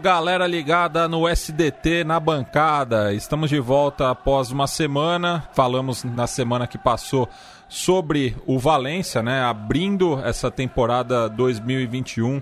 Galera ligada no SDT na bancada. Estamos de volta após uma semana. Falamos na semana que passou sobre o Valência, né, abrindo essa temporada 2021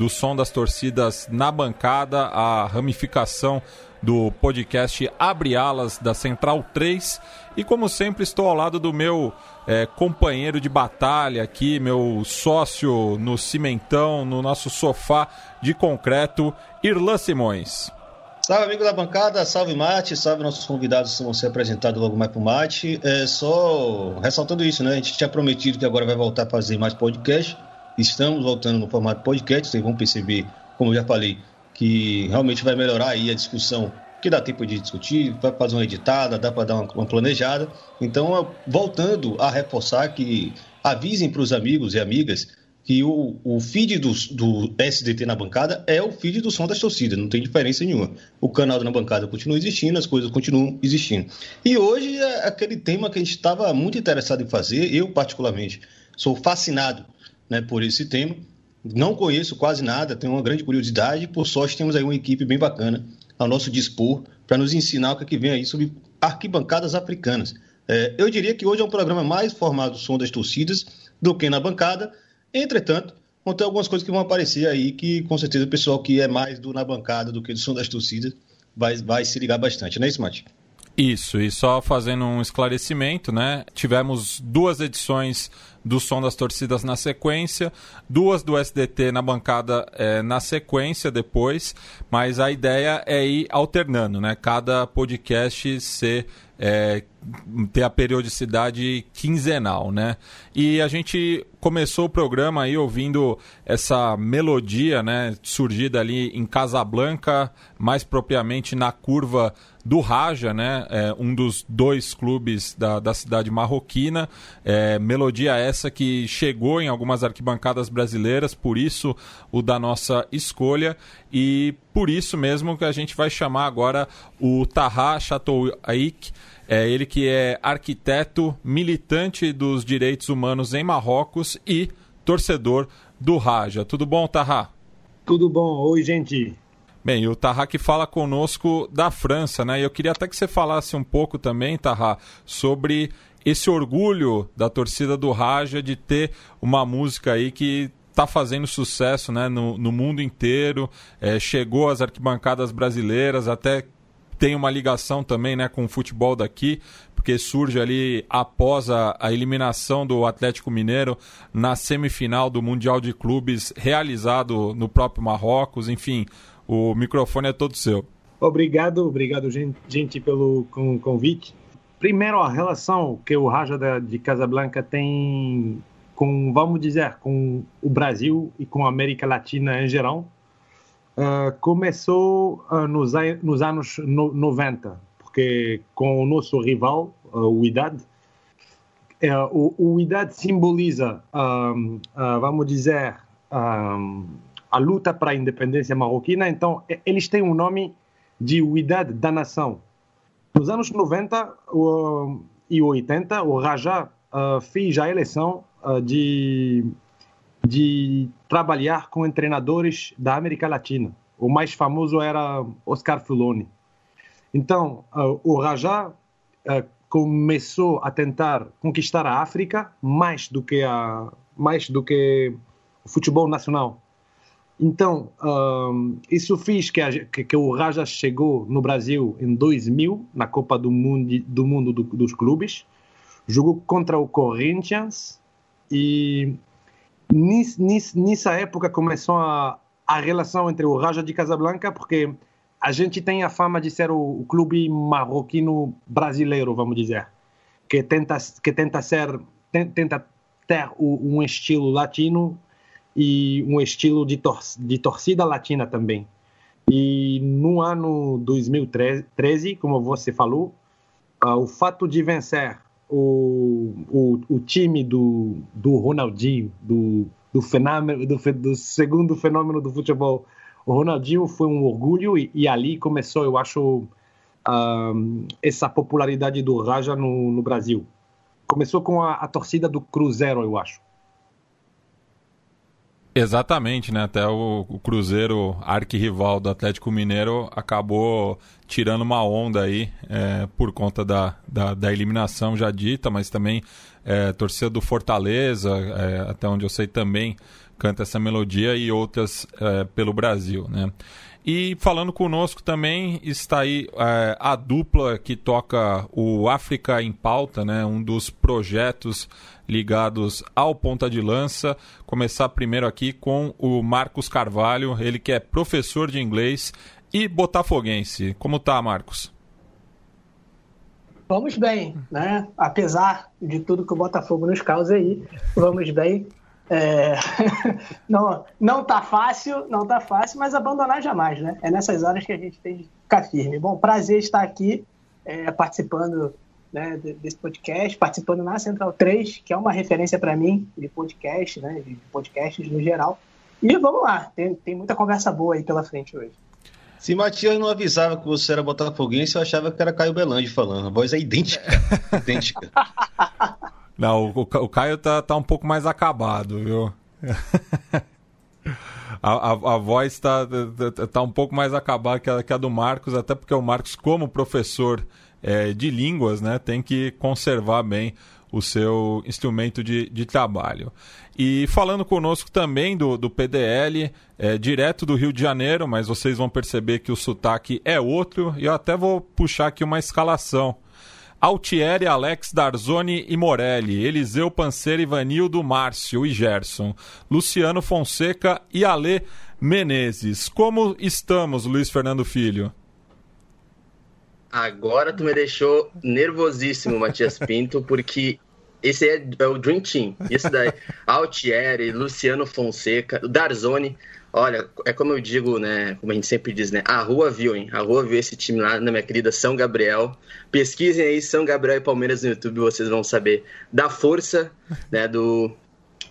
do Som das Torcidas na bancada, a ramificação do podcast Abre Alas da Central 3. E como sempre, estou ao lado do meu é, companheiro de batalha aqui, meu sócio no cimentão, no nosso sofá de concreto, Irlan Simões. Salve, amigo da bancada, salve Mate, salve nossos convidados que vão ser apresentados logo mais pro Mate. É só ressaltando isso, né? A gente tinha prometido que agora vai voltar a fazer mais podcast. Estamos voltando no formato podcast, vocês vão perceber, como eu já falei, que realmente vai melhorar aí a discussão que dá tempo de discutir, vai fazer uma editada, dá para dar uma, uma, planejada. Então, voltando a reforçar que avisem para os amigos e amigas que o, o feed do, do, SDT na bancada é o feed do som das torcidas, não tem diferença nenhuma. O canal na bancada continua existindo, as coisas continuam existindo. E hoje é aquele tema que a gente estava muito interessado em fazer, eu particularmente sou fascinado né, por esse tema. Não conheço quase nada, tenho uma grande curiosidade, por sorte temos aí uma equipe bem bacana ao nosso dispor para nos ensinar o que, é que vem aí sobre arquibancadas africanas. É, eu diria que hoje é um programa mais formado do som das torcidas do que na bancada. Entretanto, vão ter algumas coisas que vão aparecer aí que com certeza o pessoal que é mais do na bancada do que do som das torcidas vai, vai se ligar bastante, não é isso, e só fazendo um esclarecimento, né? Tivemos duas edições do Som das Torcidas na sequência, duas do SDT na bancada é, na sequência depois, mas a ideia é ir alternando, né? Cada podcast ser é, ter a periodicidade quinzenal, né? E a gente começou o programa aí ouvindo essa melodia, né, surgida ali em Casablanca, mais propriamente na curva do Raja, né, é, um dos dois clubes da, da cidade marroquina. É, melodia essa que chegou em algumas arquibancadas brasileiras, por isso o da nossa escolha e por isso mesmo que a gente vai chamar agora o Taha Chateauik, é ele que é arquiteto, militante dos direitos humanos em Marrocos e torcedor do Raja. Tudo bom, Taha? Tudo bom. Oi, gente. Bem, o Taha que fala conosco da França, né? E eu queria até que você falasse um pouco também, Taha, sobre esse orgulho da torcida do Raja de ter uma música aí que está fazendo sucesso né, no, no mundo inteiro, é, chegou às arquibancadas brasileiras, até tem uma ligação também né, com o futebol daqui, porque surge ali após a, a, eliminação do Atlético Mineiro na semifinal do Mundial de Clubes realizado no próprio Marrocos. Enfim, o microfone é todo seu. Obrigado, obrigado, gente, gente pelo convite. Primeiro, a relação que o Raja de Casablanca tem com, vamos dizer, com o Brasil e com a América Latina em geral uh, começou uh, nos, nos, anos no, 90, porque com o nosso rival, uh, o IDAD, o, o IDAD simboliza, vamos dizer, a luta para a independência marroquina, então eles têm o um nome de Uidad da Nação. Nos anos 90 e 80, o Rajá fez a eleição de de trabalhar com treinadores da América Latina. O mais famoso era Oscar Fuloni. Então, uh, o Rajá uh, começou a tentar conquistar a África mais do que a mais do que o futebol nacional. Então, uh, isso fez que, a, que, que, o Raja chegou no Brasil em 2000, na Copa do Mundo, do mundo do, dos Clubes, jogou contra o Corinthians e Nessa época começou a, a relação entre o Raja de Casablanca, porque a gente tem a fama de ser o, o clube marroquino brasileiro, vamos dizer, que tenta que tenta ser tenta ter um estilo latino e um estilo de, tor de torcida latina também. E no ano 2013, como você falou, uh, o fato de vencer o, o, o time do, do Ronaldinho, do, do, fenômeno, do, do segundo fenômeno do futebol, o Ronaldinho foi um orgulho e, e ali começou, eu acho, um, essa popularidade do Raja no, no Brasil. Começou com a, a torcida do Cruzeiro, eu acho. Exatamente, né? Até o, o Cruzeiro, arquirrival do Atlético Mineiro, acabou tirando uma onda aí é, por conta da, da, da, eliminação já dita, mas também é, torcida do Fortaleza, é, até onde eu sei também canta essa melodia e outras é, pelo Brasil, né? E falando conosco também está aí é, a dupla que toca o África em Pauta, né? um dos projetos ligados ao Ponta de Lança. Começar primeiro aqui com o Marcos Carvalho, ele que é professor de inglês e botafoguense. Como tá, Marcos? Vamos bem, né? Apesar de tudo que o Botafogo nos causa aí, vamos bem. É... não, não tá fácil, não tá fácil, mas abandonar jamais, né? É nessas horas que a gente tem de ficar firme. Bom, prazer estar aqui é, participando né, desse podcast, participando na Central 3, que é uma referência para mim de podcast, né? De podcasts no geral. E vamos lá, tem, tem muita conversa boa aí pela frente hoje. Se Matias não avisava que você era botafoguense, eu achava que era Caio Belandi falando. A voz é idêntica. idêntica. Não, o, o Caio tá, tá um pouco mais acabado, viu? A, a, a, voz está tá, tá um pouco mais acabada que a, que a, do Marcos, até porque o Marcos, como professor é, de línguas, né, tem que conservar bem o seu instrumento de, de trabalho. E falando conosco também do, do PDL, é, direto do Rio de Janeiro, mas vocês vão perceber que o sotaque é outro, e eu até vou puxar aqui uma escalação. Altieri, Alex Darzoni e Morelli, Eliseu Panceira, Ivanildo, Márcio e Gerson, Luciano Fonseca e Ale Menezes. Como estamos, Luiz Fernando Filho? Agora tu me deixou nervosíssimo, Matias Pinto, porque esse é, é o Dream Team. Isso daí. Altieri, Luciano Fonseca, Darzoni. Olha, é como eu digo, né? Como a gente sempre diz, né? A rua viu, hein? A rua viu esse time lá na minha querida São Gabriel. Pesquisem aí São Gabriel e Palmeiras no YouTube, vocês vão saber da força, né? Do,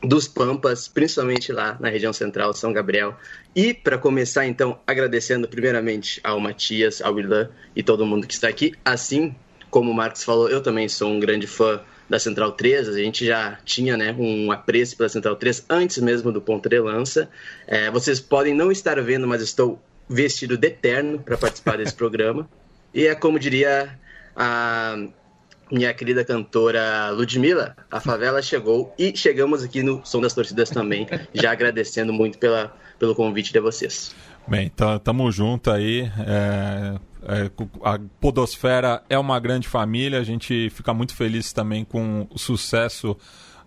dos Pampas, principalmente lá na região central, São Gabriel. E para começar, então, agradecendo primeiramente ao Matias, ao Irlan e todo mundo que está aqui. Assim como o Marcos falou, eu também sou um grande fã da Central 3, a gente já tinha né, um apreço pela Central 3 antes mesmo do Ponto de Lança. É, vocês podem não estar vendo, mas estou vestido de terno para participar desse programa. E é como diria a minha querida cantora Ludmilla, a favela chegou e chegamos aqui no Som das Torcidas também, já agradecendo muito pela, pelo convite de vocês. Bem, então tamo junto aí. É, é, a Podosfera é uma grande família, a gente fica muito feliz também com o sucesso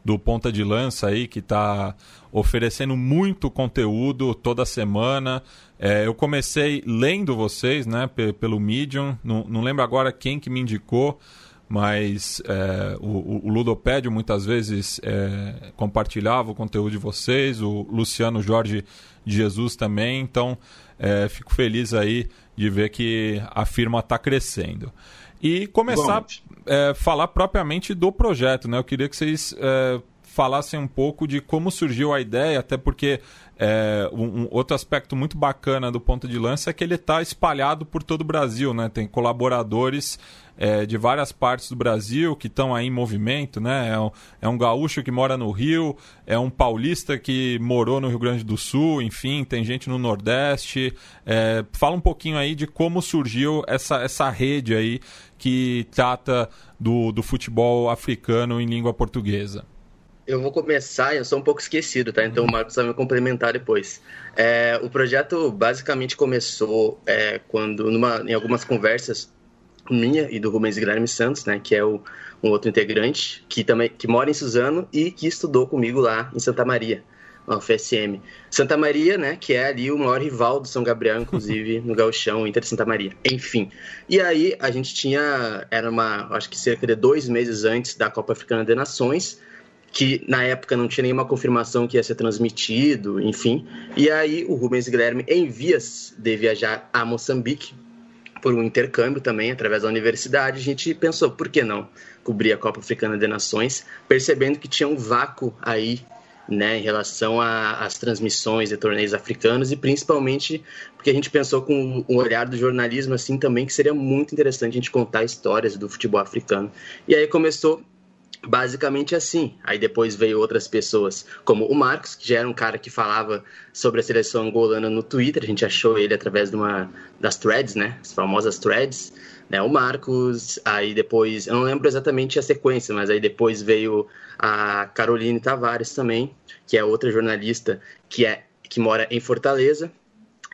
do Ponta de Lança aí, que está oferecendo muito conteúdo toda semana. É, eu comecei lendo vocês, né, pelo Medium, não, não lembro agora quem que me indicou, mas é, o, o, Ludopédio muitas vezes é, compartilhava o conteúdo de vocês, o Luciano Jorge de Jesus também, então é, fico feliz aí de ver que a firma está crescendo. E começar a é, falar propriamente do projeto, né? Eu queria que vocês é, falassem um pouco de como surgiu a ideia, até porque é, um, um, outro aspecto muito bacana do ponto de lança é que ele está espalhado por todo o Brasil, né? Tem colaboradores é, de várias partes do Brasil que estão aí em movimento, né? É um, é um, gaúcho que mora no Rio, é um paulista que morou no Rio Grande do Sul, enfim, tem gente no Nordeste. É, fala um pouquinho aí de como surgiu essa, essa rede aí que trata do, do futebol africano em língua portuguesa. Eu vou começar, eu sou um pouco esquecido, tá? Então o Marcos vai me complementar depois. É, o projeto basicamente começou é, quando, numa, em algumas conversas minha e do Rubens Guilherme Santos, né, que é o, um outro integrante que também que mora em Suzano e que estudou comigo lá em Santa Maria, na UFSM. Santa Maria, né, que é ali o maior rival do São Gabriel, inclusive no Gauchão, Inter Santa Maria. Enfim. E aí a gente tinha, era uma, acho que cerca de dois meses antes da Copa Africana de Nações, que na época não tinha nenhuma confirmação que ia ser transmitido, enfim. E aí o Rubens Guilherme, em vias de viajar a Moçambique, por um intercâmbio também, através da universidade, a gente pensou, por que não cobrir a Copa Africana de Nações, percebendo que tinha um vácuo aí né, em relação às transmissões de torneios africanos e principalmente porque a gente pensou com o olhar do jornalismo assim também que seria muito interessante a gente contar histórias do futebol africano. E aí começou basicamente assim. Aí depois veio outras pessoas, como o Marcos, que já era um cara que falava sobre a seleção angolana no Twitter. A gente achou ele através de uma das threads, né? As famosas threads. Né? O Marcos, aí depois, eu não lembro exatamente a sequência, mas aí depois veio a Caroline Tavares também, que é outra jornalista que é que mora em Fortaleza.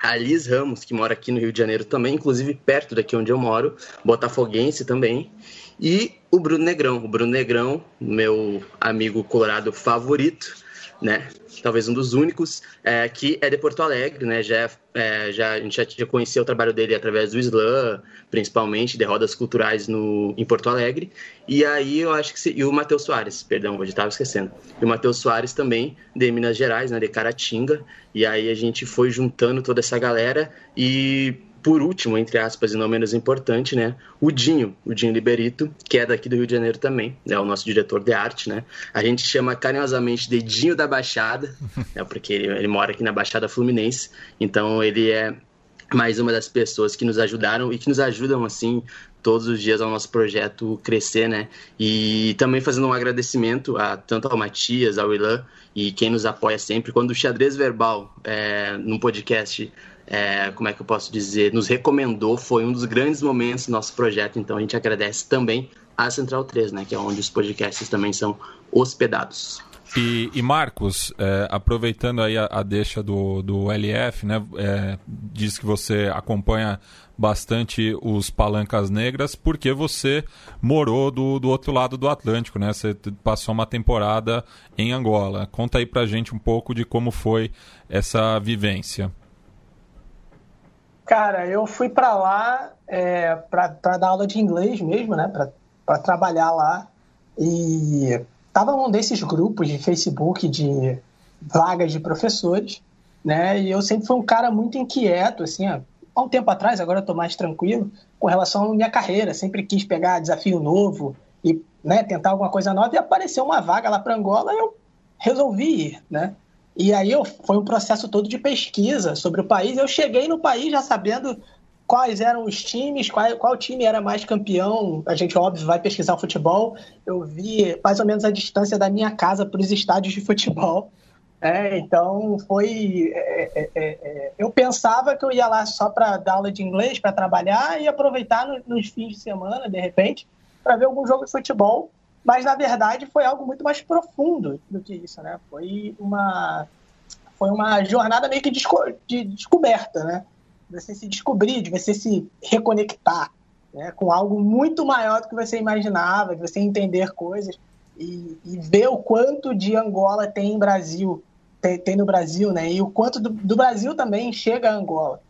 A Liz Ramos, que mora aqui no Rio de Janeiro também, inclusive perto daqui onde eu moro, botafoguense também. E o Bruno Negrão. O Bruno Negrão, meu amigo colorado favorito, né? Talvez um dos únicos, é, que é de Porto Alegre, né? Já, é, já, a gente já, já conhecia o trabalho dele através do Slam, principalmente, de rodas culturais no, em Porto Alegre. E aí eu acho que. Se, e o Matheus Soares, perdão, eu estava esquecendo. E o Matheus Soares também, de Minas Gerais, né? De Caratinga. E aí a gente foi juntando toda essa galera e por último, entre aspas, e não menos importante, né, o Dinho, o Dinho Liberito, que é daqui do Rio de Janeiro também, é o nosso diretor de arte, né? A gente chama carinhosamente de Dinho da Baixada, né, porque ele, ele mora aqui na Baixada Fluminense, então ele é mais uma das pessoas que nos ajudaram e que nos ajudam assim todos os dias ao nosso projeto crescer, né? E também fazendo um agradecimento a tanto ao Matias, ao Ilan e quem nos apoia sempre. Quando o Xadrez Verbal, é, num podcast, é, como é que eu posso dizer, nos recomendou, foi um dos grandes momentos do nosso projeto. Então a gente agradece também a Central 3, né? Que é onde os podcasts também são hospedados. E, e Marcos, é, aproveitando aí a, a, deixa do, do LF, né, é, diz que você acompanha bastante os Palancas Negras porque você morou do, do outro lado do Atlântico, né? Você passou uma temporada em Angola. Conta aí pra gente um pouco de como foi essa vivência. Cara, eu fui para lá é, para dar aula de inglês mesmo, né? Para trabalhar lá. E estava num desses grupos de Facebook de vagas de professores, né? E eu sempre fui um cara muito inquieto, assim, há um tempo atrás, agora tô mais tranquilo, com relação à minha carreira. Sempre quis pegar desafio novo e né, tentar alguma coisa nova. E apareceu uma vaga lá para Angola e eu resolvi ir, né? E aí eu, foi um processo todo de pesquisa sobre o país. Eu cheguei no país já sabendo quais eram os times, qual, qual time era mais campeão. A gente, óbvio, vai pesquisar o futebol. Eu vi mais ou menos a distância da minha casa para os estádios de futebol. É, então foi. É, é, é, é eu pensava que eu ia lá só para dar aula de inglês, para trabalhar e aproveitar no, nos fins de semana, de repente, para ver algum jogo de futebol. Mas na verdade foi algo muito mais profundo do que isso, né? Foi uma foi uma jornada meio que de descoberta, né? de você se descobrir, de você se reconectar né, com algo muito maior do que você imaginava, de você entender coisas e, e ver o quanto de Angola tem em Brasil, tem, tem no Brasil, né? E o quanto do, do, Brasil também chega a Angola.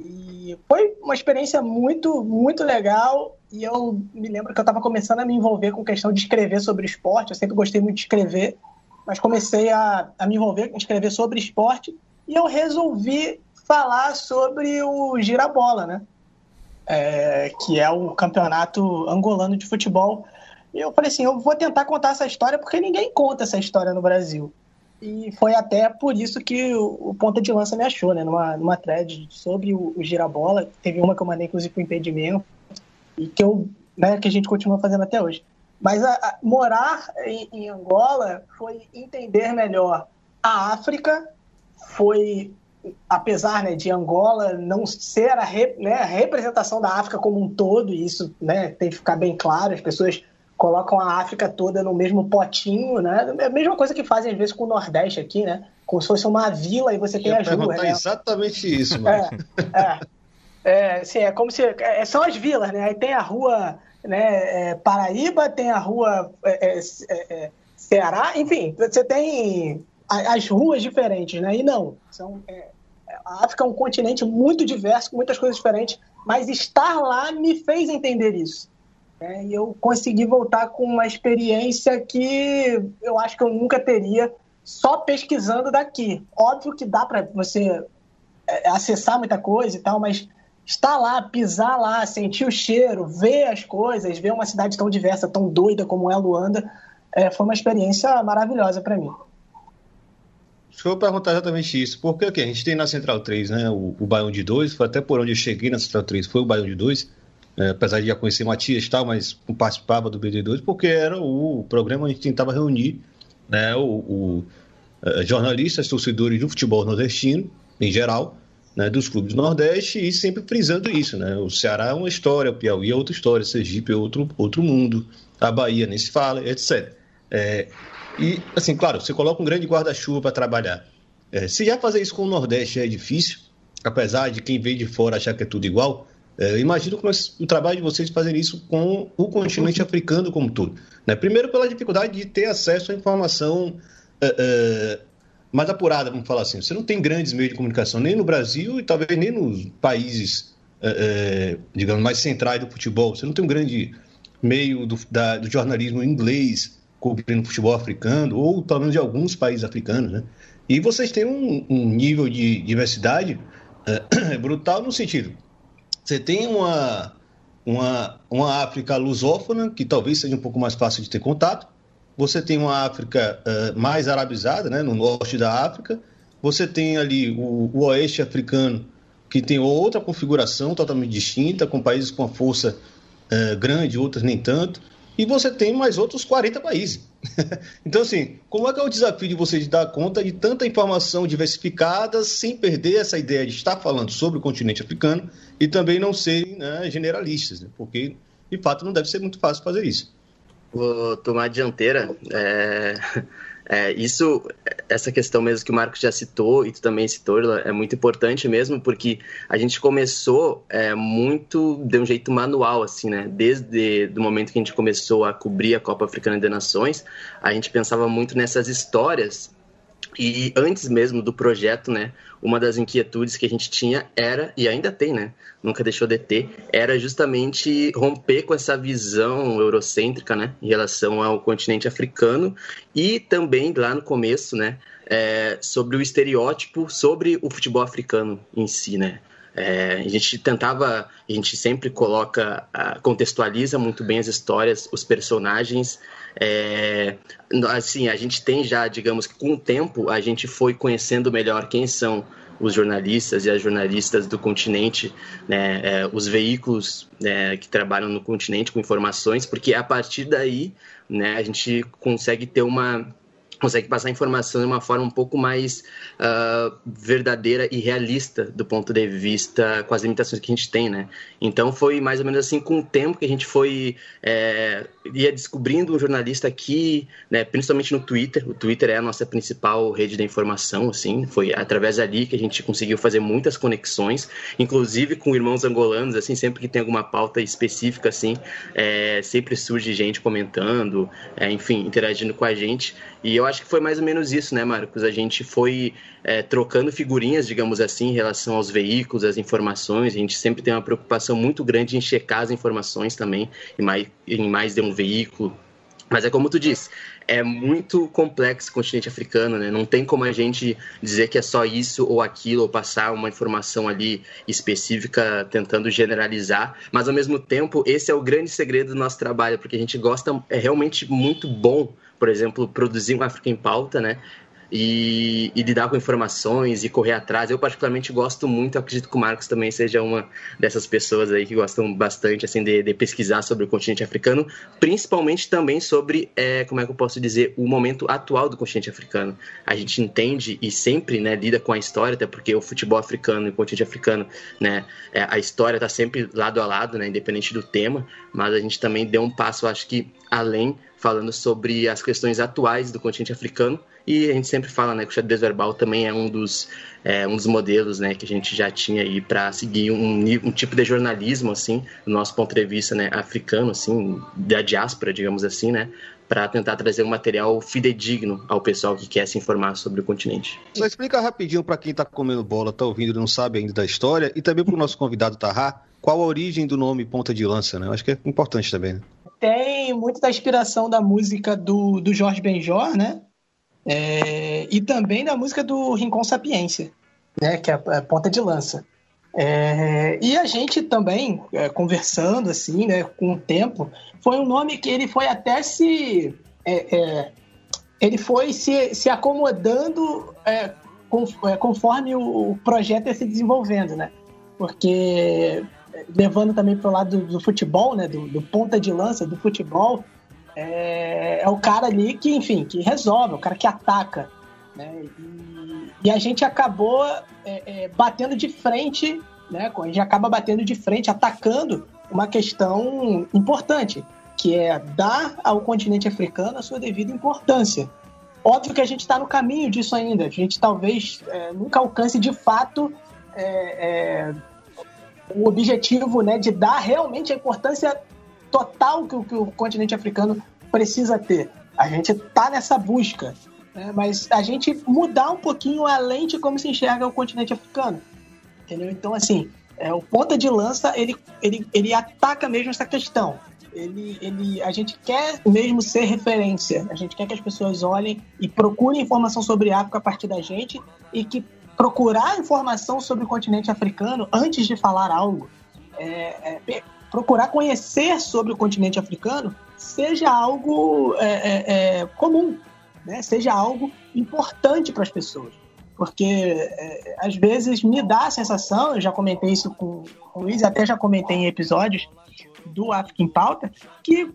E foi uma experiência muito, muito legal. E eu me lembro que eu estava começando a me envolver com questão de escrever sobre esporte. Eu sempre gostei muito de escrever, mas comecei a, a me envolver com escrever sobre esporte. E eu resolvi falar sobre o Girabola, né? É, que é o campeonato angolano de futebol. E eu falei assim, eu vou tentar contar essa história porque ninguém conta essa história no Brasil. E foi até por isso que o, o ponta de lança me achou, né? Numa, numa thread sobre o, o Girabola. Teve uma que eu mandei, inclusive, com impedimento. E que, eu, né, que a gente continua fazendo até hoje. Mas a, a, morar em, em Angola foi entender melhor a África, foi apesar né, de Angola não ser a, re, né, a, representação da África como um todo, e isso né, tem que ficar bem claro, as pessoas colocam a África toda no mesmo potinho, né? É a mesma coisa que fazem às vezes com o Nordeste aqui, né? Como se fosse uma vila e você tem as ruas. Né? exatamente isso, mano. É, é, é, assim, é como se é, são as vilas, né? Aí tem a rua né, é, Paraíba, tem a rua é, é, Ceará, enfim, você tem as ruas diferentes, né? E não, são a África é um continente muito diverso, com muitas coisas diferentes, mas estar lá me fez entender isso. É, e eu consegui voltar com uma experiência que eu acho que eu nunca teria só pesquisando daqui. Óbvio que dá para você é, acessar muita coisa e tal, mas estar lá, pisar lá, sentir o cheiro, ver as coisas, ver uma cidade tão diversa, tão doida como é Luanda, é, foi uma experiência maravilhosa para mim. Deixa eu perguntar exatamente isso. Porque a gente tem na Central 3, né? O, o Baião de 2, foi até por onde eu cheguei na Central 3, foi o Baião de 2. é, apesar de já conhecer Matias e tal, mas participava do BD2, porque era o programa onde a gente tentava reunir né, o, o uh, jornalistas, torcedores do futebol nordestino, em geral, né, dos clubes do Nordeste, e sempre frisando isso. Né? O Ceará é uma história, o Piauí é outra história, Sergipe é outro, outro mundo, a Bahia nem se fala, etc. É, e, assim, claro, você coloca um grande guarda-chuva para trabalhar. É, se já fazer isso com o Nordeste é difícil, apesar de quem veio de fora achar que é tudo igual, é, imagino como o trabalho de vocês fazerem isso com o continente africano como todo. Né? Primeiro, pela dificuldade de ter acesso à informação é, é, mais apurada, vamos falar assim. Você não tem grandes meios de comunicação nem no Brasil e talvez nem nos países, é, digamos, mais centrais do futebol. Você não tem um grande meio do, da, do jornalismo inglês cobrindo futebol africano, ou pelo menos de alguns países africanos. Né? E vocês têm um, um nível de diversidade é, brutal no sentido você tem uma, uma, uma África lusófona, que talvez seja um pouco mais fácil de ter contato. Você tem uma África uh, mais arabizada, né, no norte da África. Você tem ali o, o, oeste africano, que tem outra configuração totalmente distinta, com países com uma força uh, grande, outras nem tanto. E você tem mais outros 40 países. então, assim, como é que é o desafio de vocês dar conta de tanta informação diversificada sem perder essa ideia de estar falando sobre o continente africano e também não serem né, generalistas, né? porque, de fato, não deve ser muito fácil fazer isso. Vou tomar a dianteira. É... É, isso, essa questão mesmo que o Marcos já citou e tu também citou, é muito importante mesmo, porque a gente começou é, muito de um jeito manual, assim, né? Desde o momento que a gente começou a cobrir a Copa Africana de Nações, a gente pensava muito nessas histórias e antes mesmo do projeto, né, uma das inquietudes que a gente tinha era, e ainda tem, né, nunca deixou de ter, era justamente romper com essa visão eurocêntrica, né, em relação ao continente africano e também lá no começo, né, é, sobre o estereótipo sobre o futebol africano em si, né. É, a gente tentava, a gente sempre coloca, contextualiza muito bem as histórias, os personagens, é, assim, a gente tem já, digamos que com o tempo, a gente foi conhecendo melhor quem são os jornalistas e as jornalistas do continente, né, é, os veículos né, que trabalham no continente com informações, porque a partir daí né, a gente consegue ter uma consegue passar a informação de uma forma um pouco mais uh, verdadeira e realista do ponto de vista com as limitações que a gente tem, né? Então foi mais ou menos assim com o tempo que a gente foi é, ia descobrindo um jornalista aqui, né? Principalmente no Twitter. O Twitter é a nossa principal rede de informação, assim. Foi através dali que a gente conseguiu fazer muitas conexões, inclusive com irmãos angolanos, assim. Sempre que tem alguma pauta específica, assim, é, sempre surge gente comentando, é, enfim, interagindo com a gente. E eu acho que foi mais ou menos isso, né, Marcos? A gente foi é, trocando figurinhas, digamos assim, em relação aos veículos, às informações. A gente sempre tem uma preocupação muito grande em checar as informações também, em mais, em mais de um veículo. Mas é como tu disse, é muito complexo o continente africano, né? Não tem como a gente dizer que é só isso ou aquilo, ou passar uma informação ali específica tentando generalizar. Mas ao mesmo tempo, esse é o grande segredo do nosso trabalho, porque a gente gosta, é realmente muito bom por exemplo, produzir um África em Pauta, né? E, e, lidar com informações e correr atrás. Eu particularmente gosto muito, acredito que o Marcos também seja uma dessas pessoas aí que gostam bastante assim de, de pesquisar sobre o continente africano, principalmente também sobre, é, como é que eu posso dizer, o momento atual do continente africano. A gente entende e sempre né, lida com a história, até porque o futebol africano e o continente africano, né, é, a história está sempre lado a lado, né, independente do tema, mas a gente também deu um passo, acho que além falando sobre as questões atuais do continente africano. E a gente sempre fala né, que o xadrez verbal também é um dos, é, um dos modelos né, que a gente já tinha aí para seguir um, um, tipo de jornalismo, assim, do nosso ponto de vista né, africano, assim, da diáspora, digamos assim, né, para tentar trazer um material fidedigno ao pessoal que quer se informar sobre o continente. Só explica rapidinho para quem está comendo bola, está ouvindo e não sabe ainda da história, e também para o nosso convidado Tarrá, qual a origem do nome Ponta de Lança, né? Eu acho que é importante também, né? Tem muito da inspiração da música do, do Jorge Benjor, né? É, e também da música do Rincon Sapiência, né? Que é a, a ponta de lança. É, e a gente também, é, conversando assim, né, com o tempo, foi um nome que ele foi até se. É, é ele foi se, se acomodando é, com, é, conforme o projeto ia se desenvolvendo, né? Porque levando também para o lado do, do, futebol, né, do, do, ponta de lança do futebol, é, é, o cara ali que, enfim, que resolve, o cara que ataca. Né, e, e a gente acabou é, é, batendo de frente, né, a gente acaba batendo de frente, atacando uma questão importante, que é dar ao continente africano a sua devida importância. Óbvio que a gente está no caminho disso ainda. A gente talvez é, nunca alcance de fato é, é, o objetivo né, de dar realmente a importância total que, que o continente africano precisa ter. A gente está nessa busca, né, mas a gente mudar um pouquinho a lente como se enxerga o continente africano. Entendeu? Então, assim, é, o ponta de lança ele, ele, ele ataca mesmo essa questão. Ele, ele, a gente quer mesmo ser referência. A gente quer que as pessoas olhem e procurem informação sobre África a partir da gente e que procurar informação sobre o continente africano antes de falar algo, é, é, procurar conhecer sobre o continente africano seja algo é, é, é comum, né? seja algo importante para as pessoas. Porque é, às vezes me dá a sensação, eu já comentei isso com, com o Luiz, até já comentei em episódios do África em Pauta, que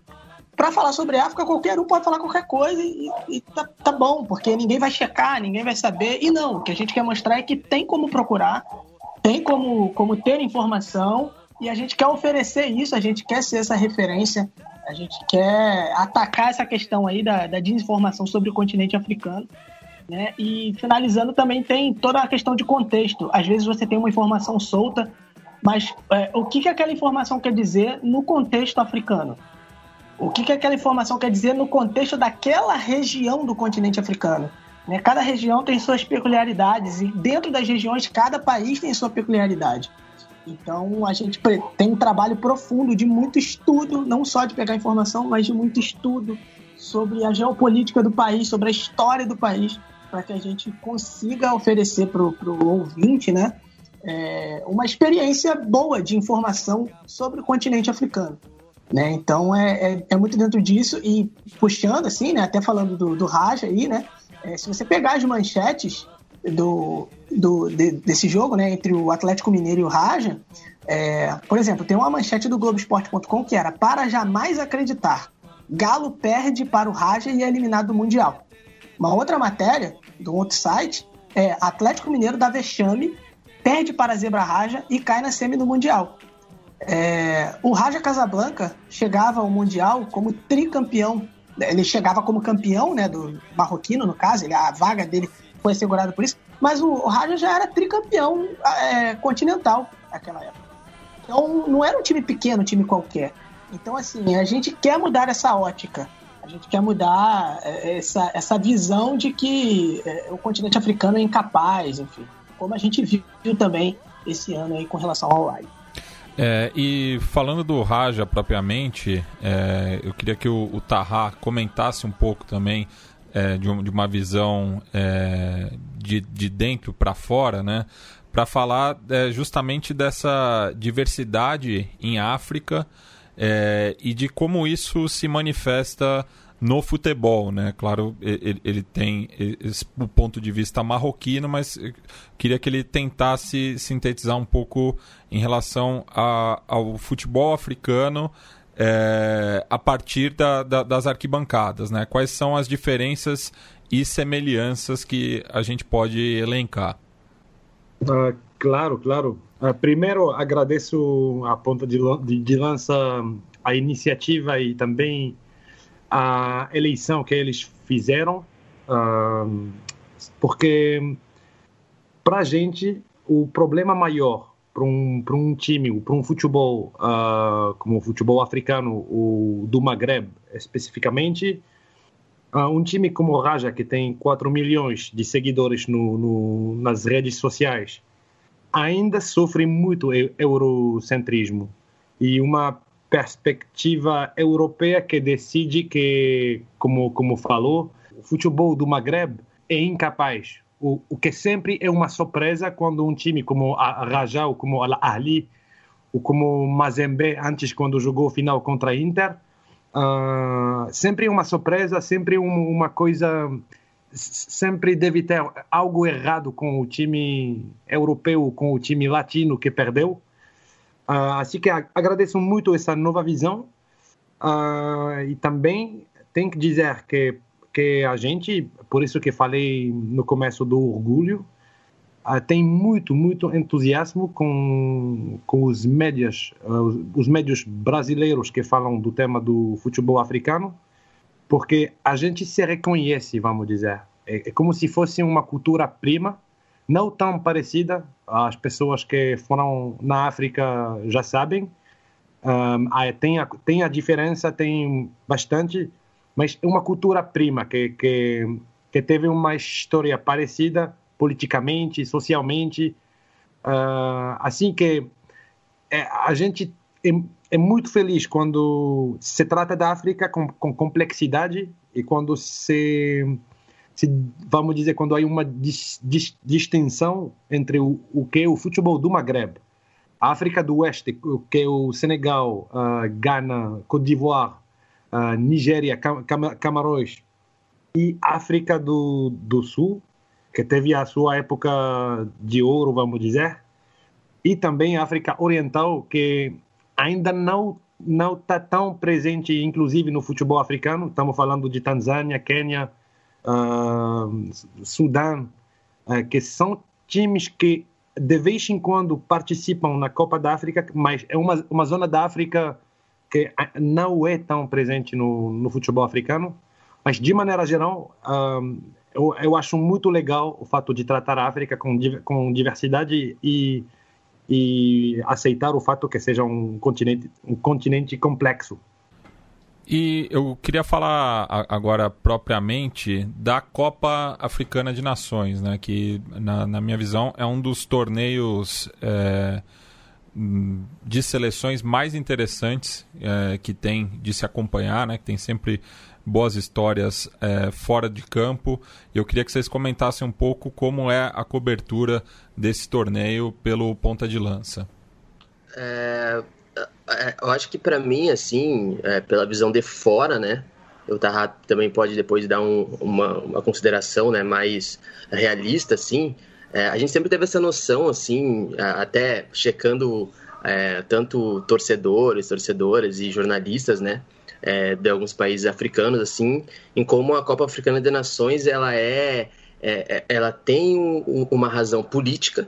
para falar sobre África, qualquer um pode falar qualquer coisa e, e tá, tá, bom, porque ninguém vai checar, ninguém vai saber. E não, o que a gente quer mostrar é que tem como procurar, tem como, como ter informação e a gente quer oferecer isso, a gente quer ser essa referência, a gente quer atacar essa questão aí da, da desinformação sobre o continente africano. Né? E finalizando também tem toda a questão de contexto. Às vezes você tem uma informação solta, mas é, o que, que aquela informação quer dizer no contexto africano? O que, que aquela informação quer dizer no contexto daquela região do continente africano? Né? Cada região tem suas peculiaridades e dentro das regiões cada país tem sua peculiaridade. Então a gente tem um trabalho profundo de muito estudo, não só de pegar informação, mas de muito estudo sobre a geopolítica do país, sobre a história do país, para que a gente consiga oferecer para o ouvinte, né, é, uma experiência boa de informação sobre o continente africano. Né? Então é, é, é, muito dentro disso e puxando assim, né? Até falando do, do Raja aí, né? É, se você pegar as manchetes do, do de, desse jogo, né? Entre o Atlético Mineiro e o Raja, é, por exemplo, tem uma manchete do Globoesporte.com que era para jamais acreditar, Galo perde para o Raja e é eliminado do Mundial. Uma outra matéria do outro site é Atlético Mineiro da vexame, perde para a Zebra Raja e cai na semi do Mundial. É, o Raja Casablanca chegava ao Mundial como tricampeão. Ele chegava como campeão né, do marroquino, no caso, ele, a vaga dele foi assegurada por isso. Mas o, o Raja já era tricampeão é, continental naquela época. Então não era um time pequeno, um time qualquer. Então, assim, a gente quer mudar essa ótica. A gente quer mudar é, essa, essa visão de que é, o continente africano é incapaz, enfim. Como a gente viu também esse ano aí com relação ao Live. É, e falando do Raja propriamente, é, eu queria que o, o comentasse um pouco também é, de, um, de, uma visão é, de, de dentro para fora, né? Para falar é, justamente dessa diversidade em África é, e de como isso se manifesta no futebol, né? Claro, ele, ele tem esse, o ponto de vista marroquino, mas queria que ele tentasse sintetizar um pouco em relação a, ao futebol africano é, a partir da, da, das arquibancadas, né? Quais são as diferenças e semelhanças que a gente pode elencar? Uh, claro, claro. Uh, primeiro, agradeço a ponta de, de, de lança a iniciativa e também a eleição que eles fizeram, uh, porque para a gente o problema maior para um, um time, para um futebol uh, como o futebol africano, o do Maghreb especificamente, uh, um time como o Raja, que tem 4 milhões de seguidores no, no, nas redes sociais, ainda sofre muito eurocentrismo. E uma perspectiva europeia que decide que, como, como falou, o futebol do Maghreb é incapaz. O, o que sempre é uma surpresa quando um time como a Rajau, como a Ahli, ou como Mazembe, antes quando jogou final contra a Inter, uh, sempre é uma surpresa, sempre um, uma coisa sempre deve ter algo errado com o time europeu, com o time latino que perdeu. Uh, assim que agradeço muito essa nova visão uh, e também tem que dizer que que a gente, por isso que falei no começo do orgulho, uh, tem muito, muito entusiasmo com, com os médias, uh, os médios brasileiros que falam do tema do futebol africano, porque a gente se reconhece, vamos dizer. É, é como se fosse uma cultura prima, não tão parecida. As pessoas que foram na África já sabem. Um, tem, a, tem a diferença, tem bastante, mas é uma cultura prima que, que, que teve uma história parecida politicamente, socialmente. Uh, assim que é, a gente é, é, muito feliz quando se trata da África com, com complexidade e quando se, se, vamos dizer, quando há uma dis, dis, distinção entre o, o que é o futebol do Maghreb, a África do Oeste, que é o Senegal, uh, Ghana, Côte d'Ivoire, uh, Nigéria, Cam Camarões e África do, do Sul, que teve a sua época de ouro, vamos dizer, e também a África Oriental, que ainda não não está tão presente, inclusive no futebol africano. Estamos falando de Tanzânia, Quênia, uh, Sudão, uh, que são times que de vez em quando participam na Copa da África, mas é uma, uma zona da África que não é tão presente no, no futebol africano. Mas, de maneira geral, um, eu, eu acho muito legal o fato de tratar a África com, com diversidade e, e aceitar o fato que seja um continente, um continente complexo. E eu queria falar agora propriamente da Copa Africana de Nações, né? que, na, na minha visão, é um dos torneios é, de seleções mais interessantes é, que tem de se acompanhar, né? que tem sempre boas histórias é, fora de campo. Eu queria que vocês comentassem um pouco como é a cobertura desse torneio pelo ponta de lança. É, eu acho que para mim, assim, é, pela visão de fora, né? Eu tava, também pode depois dar um, uma, uma consideração né, mais realista, assim. É, a gente sempre teve essa noção, assim, até checando é, tanto torcedores, torcedoras e jornalistas, né? é, de alguns países africanos, assim, em como a Copa Africana de Nações ela é, é, é ela tem um, uma razão política,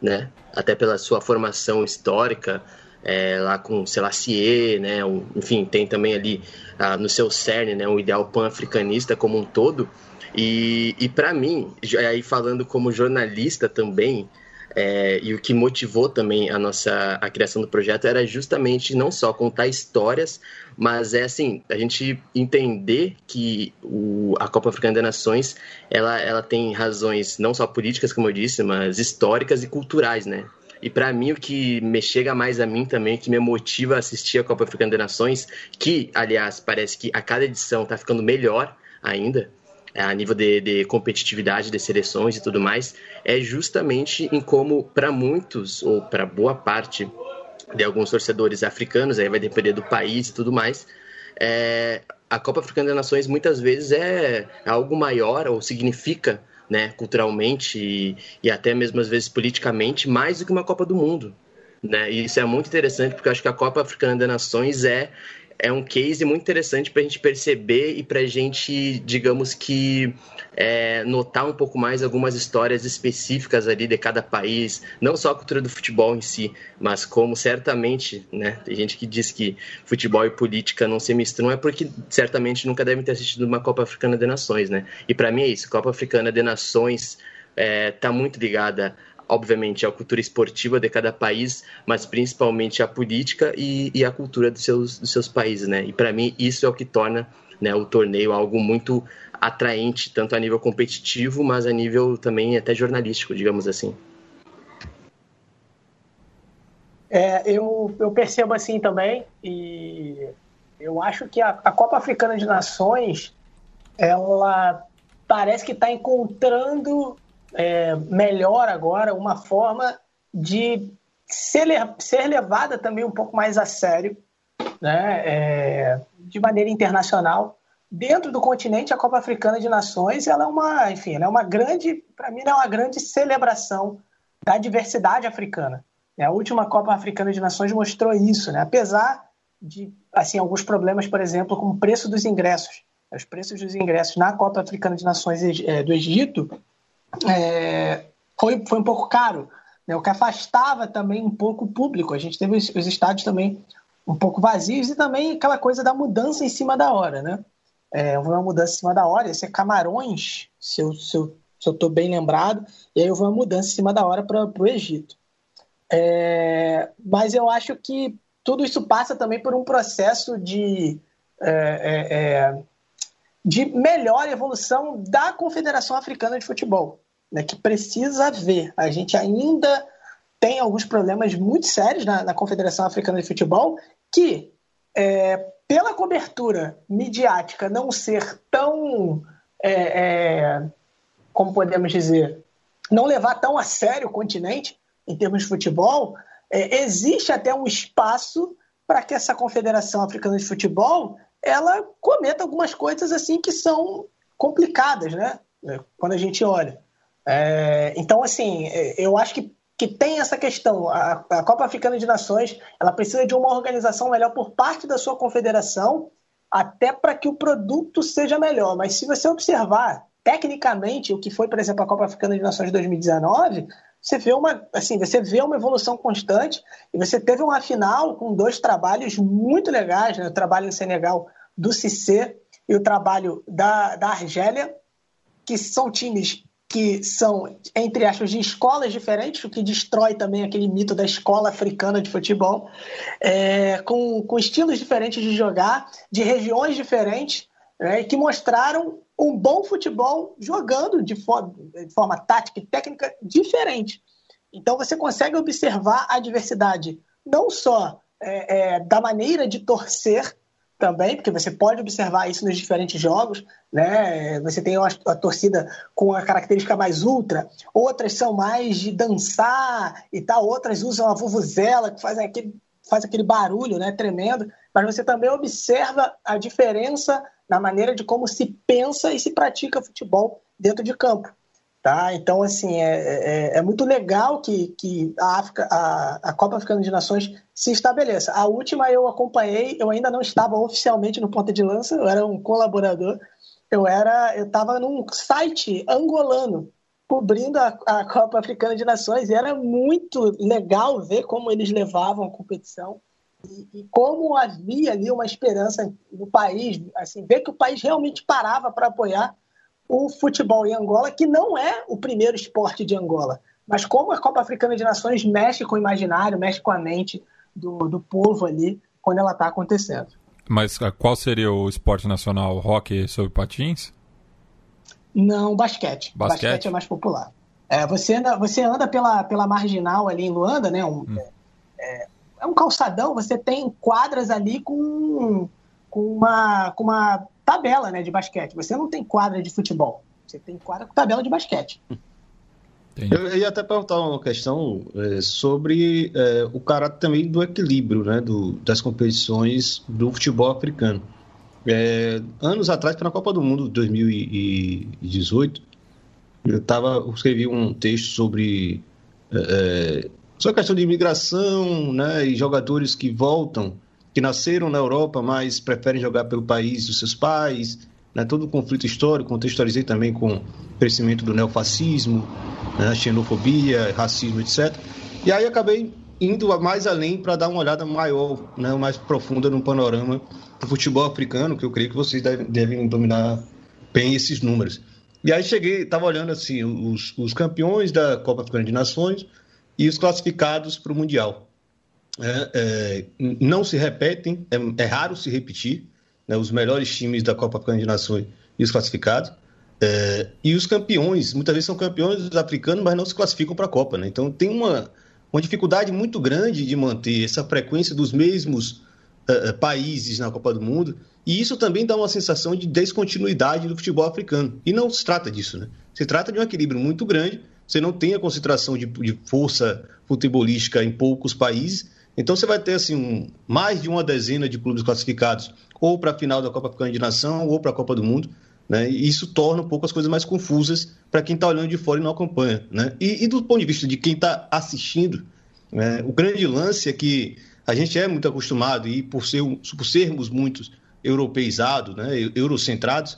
né? Até pela sua formação histórica, é, lá com Selassie, né? Um, enfim, tem também ali ah, no seu cerne, né? Um ideal pan-africanista como um todo. E, e para mim, aí falando como jornalista também, é, e o que motivou também a nossa a criação do projeto era justamente não só contar histórias, mas é assim a gente entender que o, a Copa Africana das Nações ela, ela tem razões não só políticas como eu disse, mas históricas e culturais, né? E para mim o que me chega mais a mim também, que me motiva a assistir a Copa Africana das Nações, que aliás parece que a cada edição está ficando melhor ainda é, a nível de, de, competitividade de seleções e tudo mais, é justamente em como, para muitos, ou para boa parte de alguns torcedores africanos, aí vai depender do país e tudo mais, é, a Copa Africana das Nações muitas vezes é algo maior ou significa né, culturalmente e, e, até mesmo às vezes politicamente mais do que uma Copa do Mundo. Né? E isso é muito interessante porque eu acho que a Copa Africana das Nações é é um case muito interessante para a gente perceber e para a gente, digamos que, é, notar um pouco mais algumas histórias específicas ali de cada país, não só a cultura do futebol em si, mas como certamente, né, tem gente que diz que futebol e política não se misturam, é porque certamente nunca devem ter assistido uma Copa Africana de Nações, né? E para mim é isso, Copa Africana de Nações está é, tá muito ligada obviamente, a cultura esportiva de cada país, mas principalmente a política e, e a cultura dos seus, dos seus países, né? E para mim isso é o que torna né, o torneio algo muito atraente, tanto a nível competitivo, mas a nível também até jornalístico, digamos assim. É, eu, eu percebo assim também, e eu acho que a, a Copa Africana de Nações, ela parece que está encontrando é, melhor agora uma forma de ser, ser levada também um pouco mais a sério, né, é, de maneira internacional. Dentro do continente, a Copa Africana de Nações, ela é uma, enfim, é uma grande, para mim, é uma grande celebração da diversidade africana. A última Copa Africana de Nações mostrou isso, né? apesar de assim alguns problemas, por exemplo, com o preço dos ingressos. Os preços dos ingressos na Copa Africana de Nações é, do Egito é, foi, foi um pouco caro, né? o que afastava também um pouco o público. A gente teve os, os estádios também um pouco vazios e também aquela coisa da mudança em cima da hora, né? É, uma mudança em cima da hora, esse é Camarões, se eu se eu, se eu bem lembrado, e aí houve uma mudança em cima da hora para o Egito. É, mas eu acho que tudo isso passa também por um processo de, é, é, é, de melhor evolução da Confederação Africana de Futebol, né, que precisa ver. A gente ainda tem alguns problemas muito sérios na, na Confederação Africana de Futebol que, é, pela cobertura midiática não ser tão, é, como podemos dizer, não levar tão a sério o continente, em termos de futebol, é, existe até um espaço para que essa Confederação Africana de Futebol ela cometa algumas coisas assim que são complicadas, né? É, quando a gente olha. É, então, assim, é, eu acho que, que tem essa questão. A, a, Copa Africana de Nações ela precisa de uma organização melhor por parte da sua confederação, até para que o produto seja melhor. Mas se você observar tecnicamente o que foi, por exemplo, a Copa Africana de Nações de 2019, você vê uma, assim, você vê uma evolução constante e você teve uma final com dois trabalhos muito legais, né? o trabalho no Senegal do Cissé e o trabalho da, da Argélia, que são times que são, entre aspas, de escolas diferentes, o que destrói também aquele mito da escola africana de futebol, é, com, com estilos diferentes de jogar, de regiões diferentes, né, que mostraram um bom futebol jogando de forma, de forma tática e técnica diferente. Então você consegue observar a diversidade não só é, é, da maneira de torcer também, porque você pode observar isso nos diferentes jogos, né? Você tem a, a, torcida com a característica mais ultra, outras são mais de dançar e tal, outras usam a vuvuzela que faz aquele, faz aquele barulho, né? Tremendo. Mas você também observa a diferença na maneira de como se pensa e se pratica futebol dentro de campo. Tá? Então, assim, é, é, é muito legal que, que a, África, a, a Copa Africana de Nações se estabeleça. A última eu acompanhei, eu ainda não estava oficialmente no ponta de lança, eu era um colaborador, eu era, eu estava num site angolano cobrindo a, a Copa Africana de Nações e era muito legal ver como eles levavam a competição e, e, como havia ali uma esperança no país, assim, ver que o país realmente parava para apoiar o futebol em Angola, que não é o primeiro esporte de Angola, mas como a Copa Africana de Nações mexe com o imaginário, mexe com a mente do, do povo ali quando ela está acontecendo. Mas ah, qual seria o esporte nacional? Hockey sobre patins? Não, basquete. Basquete, basquete é mais popular. É, você, anda, você anda pela, pela marginal ali em Luanda, né? Um, hum. é, é um calçadão, você tem quadras ali com, com, uma, com uma tabela né, de basquete. Você não tem quadra de futebol, você tem quadra com tabela de basquete. Eu ia até perguntar uma questão é, sobre é, o caráter também do equilíbrio né, do, das competições do futebol africano. É, anos atrás, para a Copa do Mundo de 2018, eu, tava, eu escrevi um texto sobre é, é só a questão de imigração, né, e jogadores que voltam, que nasceram na Europa, mas preferem jogar pelo país dos seus pais, né, todo o conflito histórico, contextualizei também com o crescimento do neofascismo, né, xenofobia, racismo, etc. E aí acabei indo mais além para dar uma olhada maior, né, mais profunda no panorama do futebol africano, que eu creio que vocês devem, devem dominar bem esses números. E aí cheguei, estava olhando assim, os, os campeões da Copa Africana de Nações, e os classificados para o Mundial. É, é, não se repetem, é, é raro se repetir, né, os melhores times da Copa Africana de Nações e os classificados. É, e os campeões, muitas vezes são campeões africanos, mas não se classificam para a Copa. Né? Então tem uma, uma dificuldade muito grande de manter essa frequência dos mesmos uh, países na Copa do Mundo. E isso também dá uma sensação de descontinuidade do futebol africano. E não se trata disso. Né? Se trata de um equilíbrio muito grande você não tem a concentração de, de força futebolística em poucos países. Então você vai ter assim um, mais de uma dezena de clubes classificados ou para a final da Copa Africana de Nação ou para a Copa do Mundo. Né? E isso torna um pouco as coisas mais confusas para quem está olhando de fora e não acompanha. Né? E, e, do ponto de vista de quem está assistindo, É, o grande lance é que a gente é muito acostumado, e por, ser, por sermos muitos europeizados, né, eurocentrados,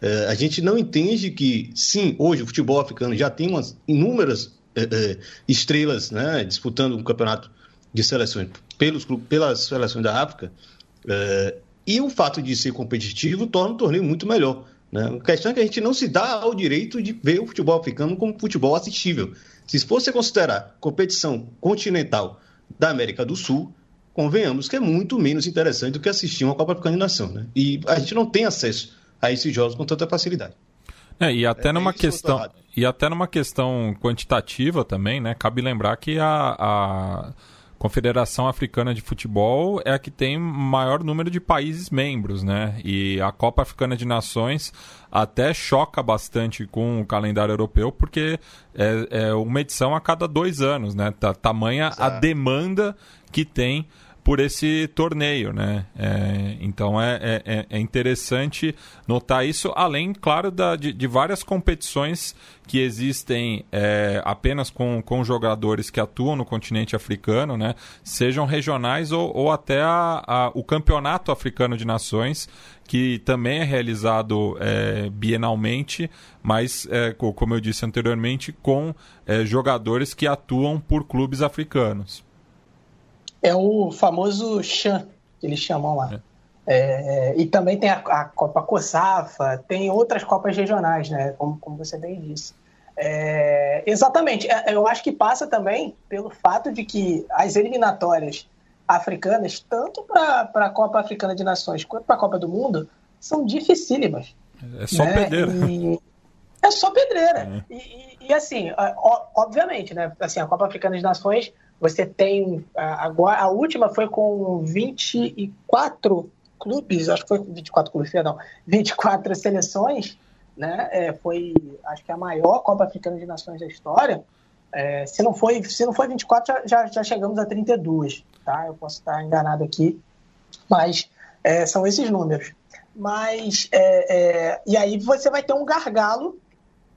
é, a gente não entende que, sim, hoje o futebol africano já tem umas inúmeras é, é, estrelas né, disputando um campeonato de seleções pelos, pelas seleções da África, é, e o fato de ser competitivo torna o torneio muito melhor. Né? A questão é que a gente não se dá ao direito de ver o futebol africano como futebol assistível. Se fosse considerar competição continental da América do Sul, convenhamos que é muito menos interessante do que assistir uma Copa Africana de Nação. Né? E a gente não tem acesso a esses jogos com tanta facilidade. É, e até é, numa questão e até numa questão quantitativa também, né? Cabe lembrar que a, a Confederação Africana de Futebol é a que tem maior número de países membros, né? E a Copa Africana de Nações até choca bastante com o calendário europeu, porque é, é uma edição a cada dois anos, né? Tamanha Exato. a demanda que tem por esse torneio, né? É, então é, é, é, é, interessante notar isso, além, claro, da, de, de várias competições que existem é, apenas com, com jogadores que atuam no continente africano, né? Sejam regionais ou, ou até a, a, o Campeonato Africano de Nações, que também é realizado é, bienalmente, mas, é, como eu disse anteriormente, com é, jogadores que atuam por clubes africanos. É o famoso Chan, que eles chamam lá. É. É, e também tem a, a, Copa COSAFA, tem outras Copas regionais, né? Como, como você bem disse. É, exatamente. É, eu acho que passa também pelo fato de que as eliminatórias africanas, tanto para a Copa Africana de Nações quanto para a Copa do Mundo, são dificílimas. É só né? pedreira. E, é só pedreira. É. E, e, e, assim, obviamente, né? Assim, a Copa Africana de Nações você tem. Agora, a última foi com 24 clubes, acho que foi 24 clubes, não, 24 seleções, né? É, foi, acho que a maior Copa Africana de Nações da história. É, se, não foi, se não foi 24, já, já, já, chegamos a 32, tá? Eu posso estar enganado aqui, mas é, são esses números. Mas, é, é, e aí você vai ter um gargalo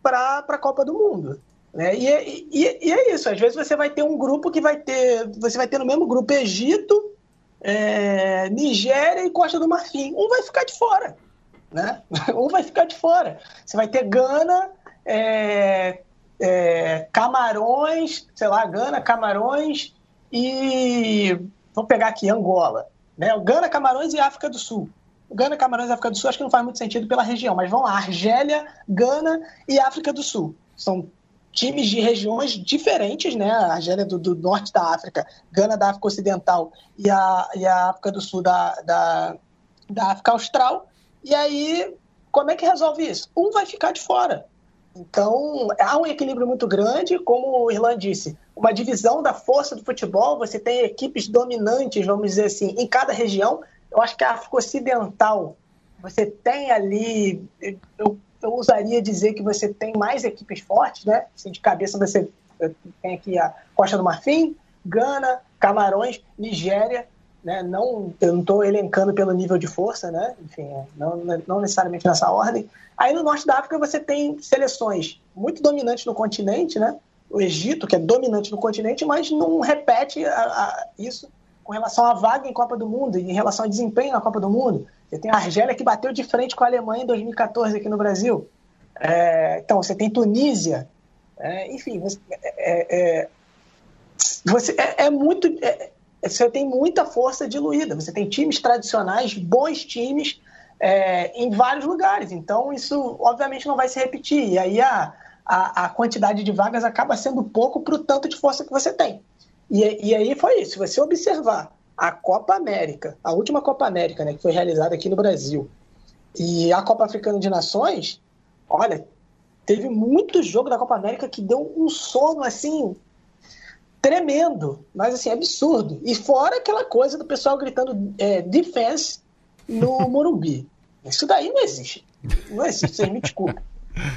para a Copa do Mundo. Né? E, é, e, e, é isso, às vezes você vai ter um grupo que vai ter. Você vai ter no mesmo grupo Egito, é, Nigéria e Costa do Marfim. Um vai ficar de fora. Né? Um vai ficar de fora. Você vai ter Gana, é, é, Camarões, sei lá, Gana, Camarões e. Vou pegar aqui, Angola. Né? Gana, Camarões e África do Sul. Gana, Camarões e África do Sul acho que não faz muito sentido pela região, mas vão lá, Argélia, Gana e África do Sul. São times de regiões diferentes, né? A Argélia do, do, norte da África, Gana da África Ocidental e a, e a África do Sul da, da, da África Austral. E aí, como é que resolve isso? Um vai ficar de fora. Então, há um equilíbrio muito grande, como o Irlan disse, uma divisão da força do futebol, você tem equipes dominantes, vamos dizer assim, em cada região. Eu acho que a África Ocidental, você tem ali, eu eu usaria dizer que você tem mais equipes fortes, né? Assim, de cabeça você tem aqui a Costa do Marfim, Gana, Camarões, Nigéria, né? Não, eu não estou elencando pelo nível de força, né? Enfim, é, não, não necessariamente nessa ordem. Aí no norte da África você tem seleções muito dominantes no continente, né? O Egito, que é dominante no continente, mas não repete a, a, isso com relação à vaga em Copa do Mundo e em relação ao desempenho na Copa do Mundo. Você tem a Argélia que bateu de frente com a Alemanha em 2014 aqui no Brasil. É, então, você tem Tunísia. É, enfim, você, é, é você é, é muito. É, você tem muita força diluída. Você tem times tradicionais, bons times, em vários lugares. Então, isso obviamente não vai se repetir. E aí a, a, a quantidade de vagas acaba sendo pouco para o tanto de força que você tem. E, e aí foi isso. Você observar a Copa América, a última Copa América, né, que foi realizada aqui no Brasil, e a Copa Africana de Nações, olha, teve muito jogo da Copa América que deu um sono assim tremendo, mas assim absurdo. E fora aquela coisa do pessoal gritando é, defense no Morumbi. Isso daí não existe. Não existe, vocês me desculpem.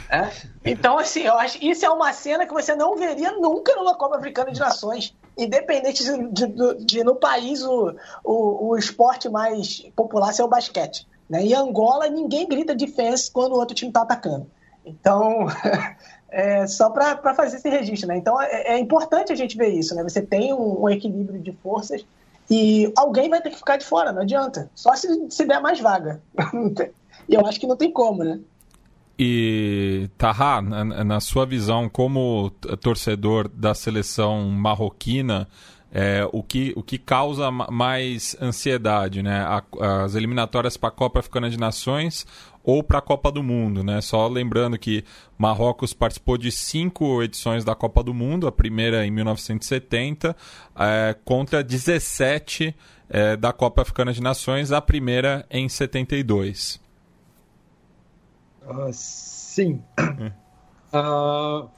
É? Então, assim, eu acho que isso é uma cena que você não veria nunca numa Copa Africana de Nações independente de, de, de, no país o, o, o, esporte mais popular ser o basquete. Né? Em Angola, ninguém grita defense quando o outro time está atacando. Então, é, só para fazer esse registro, né? Então é, é, importante a gente ver isso, né? Você tem um, um, equilíbrio de forças e alguém vai ter que ficar de fora, não adianta. Só se, se der mais vaga. e eu acho que não tem como, né? E Taha, na, na sua visão como torcedor da seleção marroquina, é, o, que, o que causa mais ansiedade, né? as eliminatórias para a Copa Africana de Nações ou para a Copa do Mundo, né? Só lembrando que Marrocos participou de cinco edições da Copa do Mundo, a primeira em 1970, é, contra 17 é, da Copa Africana de Nações, a primeira em 72. Uh, sim. Uh,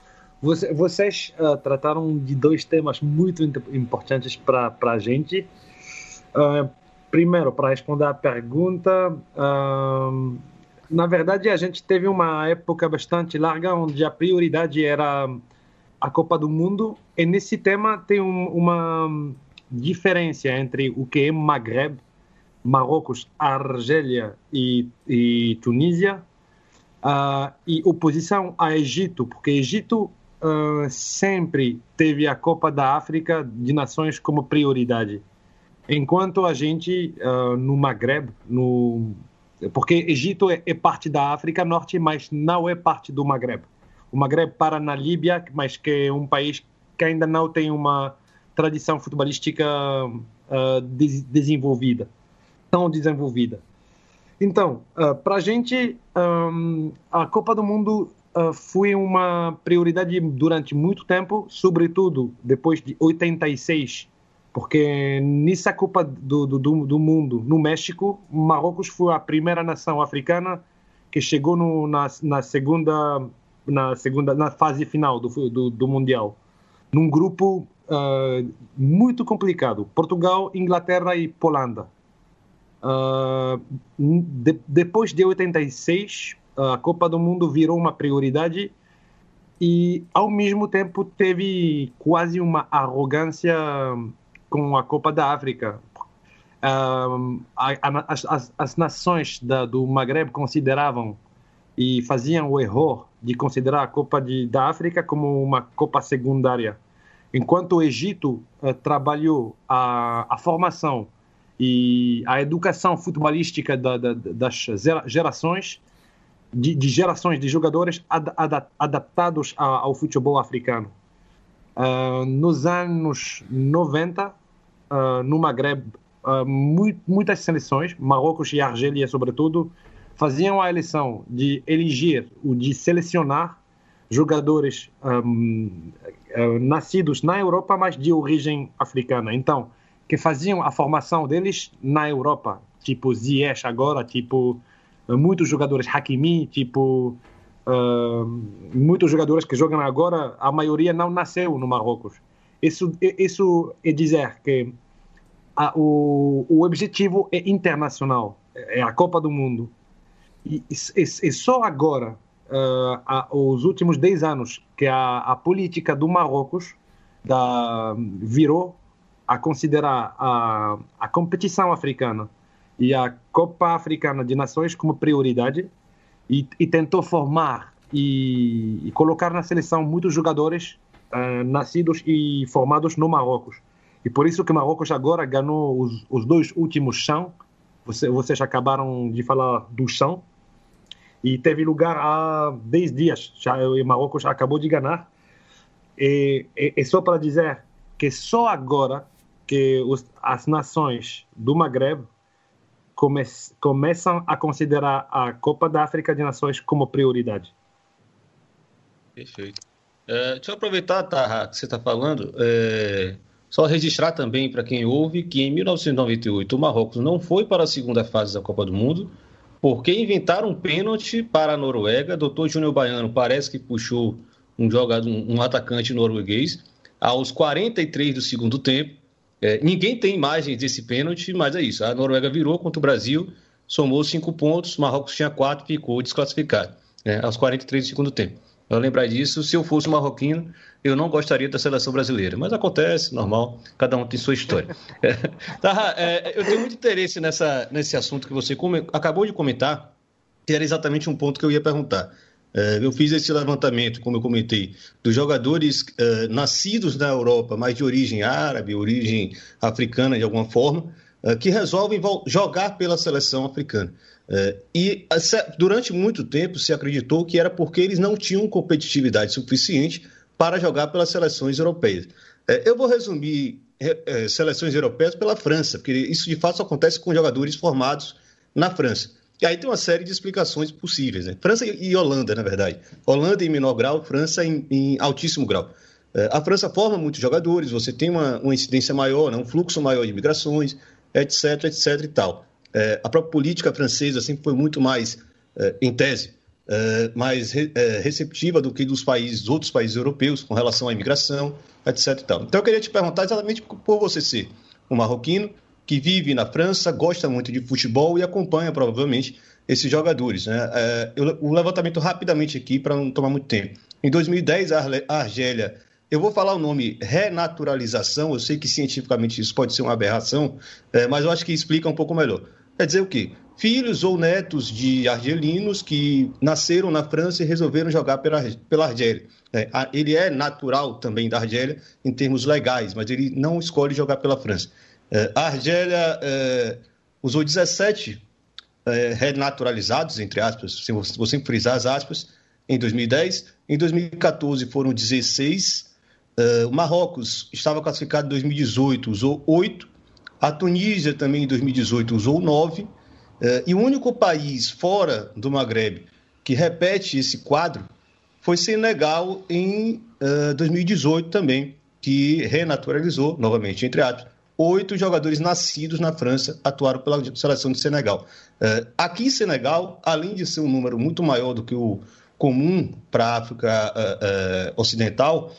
você, vocês uh, trataram de dois temas muito importantes para a gente. Primeiro, para responder à pergunta, na verdade, a gente teve uma época bastante larga onde a prioridade era a Copa do Mundo, e nesse tema tem um, uma diferença entre o que é Maghreb, Marrocos, Argélia e, e Tunísia, uh, e oposição a Egito, porque Egito uh, sempre teve a Copa da África de Nações como prioridade. Enquanto a gente, uh, no Maghreb, no... porque Egito é, é, parte da África Norte, mas não é parte do Maghreb. O Maghreb para na Líbia, mas que é um país que ainda não tem uma tradição futebolística uh, des desenvolvida, tão desenvolvida. Então, uh, para a gente, um, a Copa do Mundo uh, foi uma prioridade durante muito tempo, sobretudo depois de 86, porque nessa Copa do, do, do Mundo no México, Marrocos foi a primeira nação africana que chegou no, na, na, segunda na segunda na fase final do, do, do mundial, num grupo uh, muito complicado: Portugal, Inglaterra e Polanda. Uh, de, depois de 86, a Copa do Mundo virou uma prioridade e, ao mesmo tempo, teve quase uma arrogância com a Copa da África. Um, a, a, as, as, nações da, do Maghreb consideravam e faziam o erro de considerar a Copa de, da África como uma Copa secundária. Enquanto o Egito uh, trabalhou a, a formação e a educação futebolística da, da, das gerações, de, de gerações de jogadores ad, ad, adaptados a, ao futebol africano. Uh, nos anos 90, uh, ah, no Maghreb, uh, muito, muitas seleções, Marrocos e Argélia sobretudo, faziam a eleição de eleger, ou de selecionar jogadores um, nascidos na Europa, mas de origem africana. Então, que faziam a formação deles na Europa, tipo Ziyech agora, tipo muitos jogadores Hakimi, tipo, uh, muitos jogadores que jogam agora, a maioria não nasceu no Marrocos. Isso, isso é dizer que a, o, o objetivo é internacional, é a Copa do Mundo. E, e, e só agora, uh, a, os últimos 10 anos, que a, a política do Marrocos da, virou a considerar a, a competição africana e a Copa Africana de Nações como prioridade e, e tentou formar e, e, colocar na seleção muitos jogadores uh, nascidos e formados no Marrocos. E por isso que o Marrocos agora ganhou os, os dois últimos chão. Você, vocês acabaram de falar do chão. E teve lugar há 10 dias. Já, o Marrocos acabou de ganhar. E, e, e só para dizer que só agora que os, as nações do Maghreb come, começam a considerar a Copa da África de Nações como prioridade. Perfeito. É, deixa eu aproveitar, tá, que você está falando, é, só registrar também para quem ouve que em 1998 o Marrocos não foi para a segunda fase da Copa do Mundo porque inventaram um pênalti para a Noruega. Doutor Júnior Baiano parece que puxou um jogador, um atacante norueguês aos 43 do segundo tempo é, ninguém tem imagens desse pênalti, mas é isso. A Noruega virou contra o Brasil, somou cinco pontos, Marrocos tinha quatro, ficou desclassificado, né, aos 43 do segundo tempo. Lembrar disso, se eu fosse marroquino, eu não gostaria da seleção brasileira. Mas acontece, normal, cada um tem sua história. tá, é, eu tenho muito interesse nessa, nesse assunto que você come, acabou de comentar, que era exatamente um ponto que eu ia perguntar. É, eu fiz esse levantamento, como eu comentei, dos jogadores é, nascidos na Europa, mas de origem árabe, origem africana de alguma forma, é, que resolvem jogar pela seleção africana. E durante muito tempo se acreditou que era porque eles não tinham competitividade suficiente para jogar pelas seleções europeias. Eu vou resumir seleções europeias pela França, porque isso de fato acontece com jogadores formados na França. E aí tem uma série de explicações possíveis. Né? França e Holanda, na verdade. Holanda em menor grau, França em, em altíssimo grau. É, a França forma muitos jogadores, você tem uma, uma incidência maior, né? um fluxo maior de migrações, etc, etc e tal. É, a própria política francesa sempre foi muito mais, é, em tese, é, mais re, é, receptiva do que dos países, outros países europeus com relação à imigração, etc e tal. Então eu queria te perguntar exatamente por você ser um marroquino, que vive na França, gosta muito de futebol e acompanha provavelmente esses jogadores. Né? É, eu, o levantamento rapidamente aqui para não tomar muito tempo. Em 2010, a Argélia, eu vou falar o nome renaturalização, eu sei que cientificamente isso pode ser uma aberração, é, mas eu acho que explica um pouco melhor. Quer dizer o quê? Filhos ou netos de argelinos que nasceram na França e resolveram jogar pela, pela Argélia. É, ele é natural também da Argélia em termos legais, mas ele não escolhe jogar pela França. É, a Argélia é, usou 17 é, renaturalizados, entre aspas, vou sempre frisar as aspas, em 2010. Em 2014 foram 16. o Marrocos estava classificado em 2018, usou 8. A Tunísia também em 2018 usou 9. e o único país fora do Maghreb que repete esse quadro foi Senegal em 2018 também, que renaturalizou, novamente, entre aspas, oito jogadores nascidos na França atuaram pela seleção de Senegal. É, aqui em Senegal, além de ser um número muito maior do que o comum para a África é, é, Ocidental,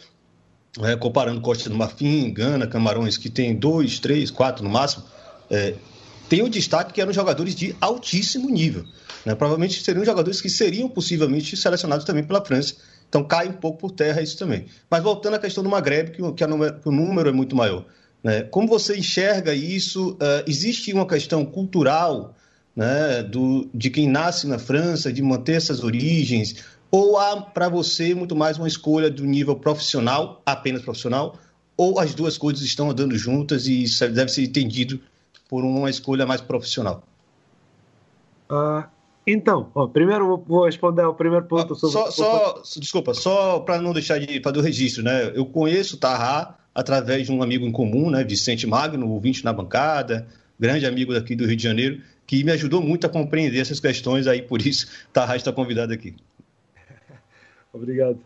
comparando Costa do Marfim, Gana, Camarões, que tem dois, três, quatro no máximo, tem o destaque que eram jogadores de altíssimo nível. Né? Provavelmente seriam jogadores que seriam possivelmente selecionados também pela França. Então cai um pouco por terra isso também. Mas voltando à questão do Maghreb, que, que, que o número é muito maior. Né? Como você enxerga isso? Uh, existe uma questão cultural né, do, de quem nasce na França, de manter essas origens? Ou há para você muito mais uma escolha do nível profissional, apenas profissional? Ou as duas coisas estão andando juntas e isso deve ser entendido por uma escolha mais profissional? Uh, então, ó, primeiro vou responder ao primeiro ponto sobre. Só, só desculpa, só para não deixar de fazer o registro, né? Eu conheço o Tarra através de um amigo em comum, né, Vicente Magno, ouvinte na bancada, grande amigo daqui do Rio de Janeiro, que me ajudou muito a compreender essas questões, aí por isso Tarras está convidado aqui. Obrigado.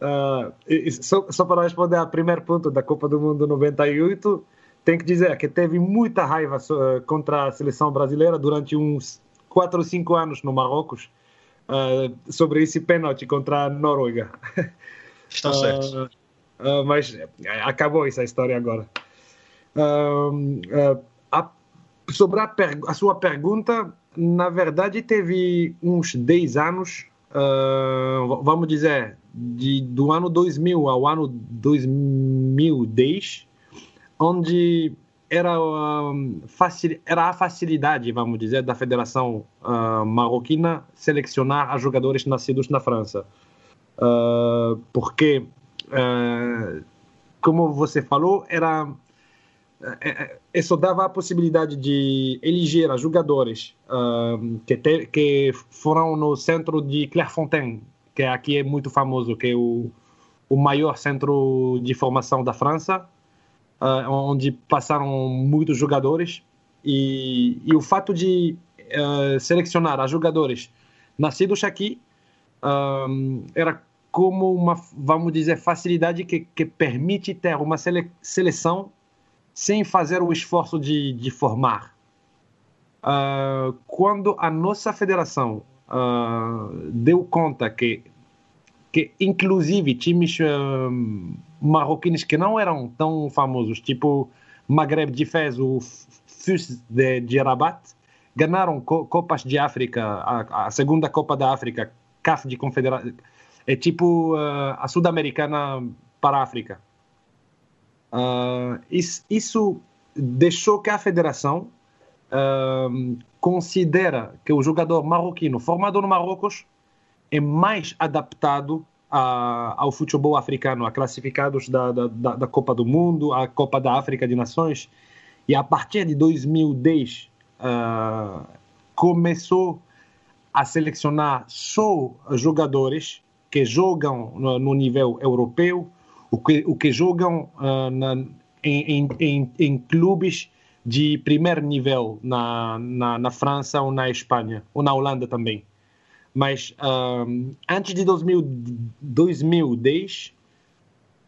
Uh, só, só, para responder ao primeiro ponto da Copa do Mundo 98, tem que dizer que teve muita raiva contra a seleção brasileira durante uns 4 ou 5 anos no Marrocos uh, sobre esse pênalti contra a Noruega. Está certo. Uh, mas é, acabou essa história agora. Uh, uh, sobre a, a, sua pergunta, na verdade, teve uns 10 anos, vamos dizer, de, do ano 2000 ao ano 2010, onde era, facil, era a facilidade, vamos dizer, da Federação Marroquina selecionar jogadores nascidos na França. porque uh, como você falou, era isso dava a possibilidade de eleger jogadores uh, que, te, que foram no centro de Clairefontaine, que aqui é muito famoso, que é o, o maior centro de formação da França, uh, onde passaram muitos jogadores. E, e o fato de uh, selecionar jogadores nascidos aqui era como uma, vamos dizer, facilidade que, que permite ter uma sele, seleção sem fazer o esforço de, de formar. Uh, quando a nossa federação uh, deu conta que, que inclusive, times uh, marroquinos que não eram tão famosos, tipo Maghreb de Fez, o FUS de, de Rabat, ganharam co Copas de África, a, a segunda Copa da África, CAF de Confederação é tipo uh, a Sul-Americana para a África. Uh, isso, isso, deixou que a federação uh, considera que o jogador marroquino formado no Marrocos é mais adaptado a, ao futebol africano, a classificados da, da, da, Copa do Mundo, a Copa da África de Nações. E a partir de 2010 uh, começou a selecionar só jogadores que jogam no, nível europeu, o que, o que jogam uh, na, em, em, em, clubes de primeiro nível na, na, na, França ou na Espanha, ou na Holanda também. Mas um, antes de 2000, 2010,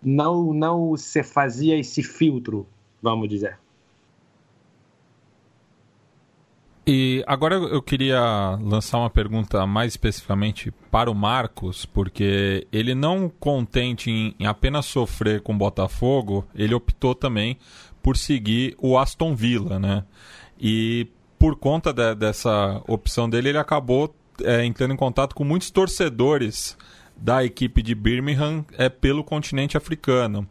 não, não se fazia esse filtro, vamos dizer. E agora eu queria lançar uma pergunta mais especificamente para o Marcos, porque ele não contente em, em apenas sofrer com o Botafogo, ele optou também por seguir o Aston Villa, né? E por conta de, dessa opção dele, ele acabou é, entrando em contato com muitos torcedores da equipe de Birmingham é, pelo continente africano.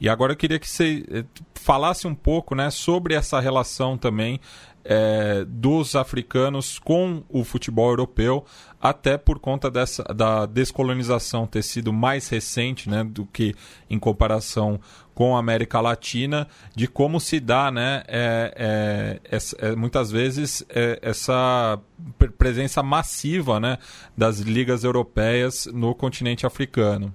E agora eu queria que você é, falasse um pouco né, sobre essa relação também é, dos africanos com o futebol europeu, até por conta dessa, da descolonização ter sido mais recente né, do que em comparação com a América Latina, de como se dá né, é, é, é muitas vezes é, essa presença massiva né, das ligas europeias no continente africano.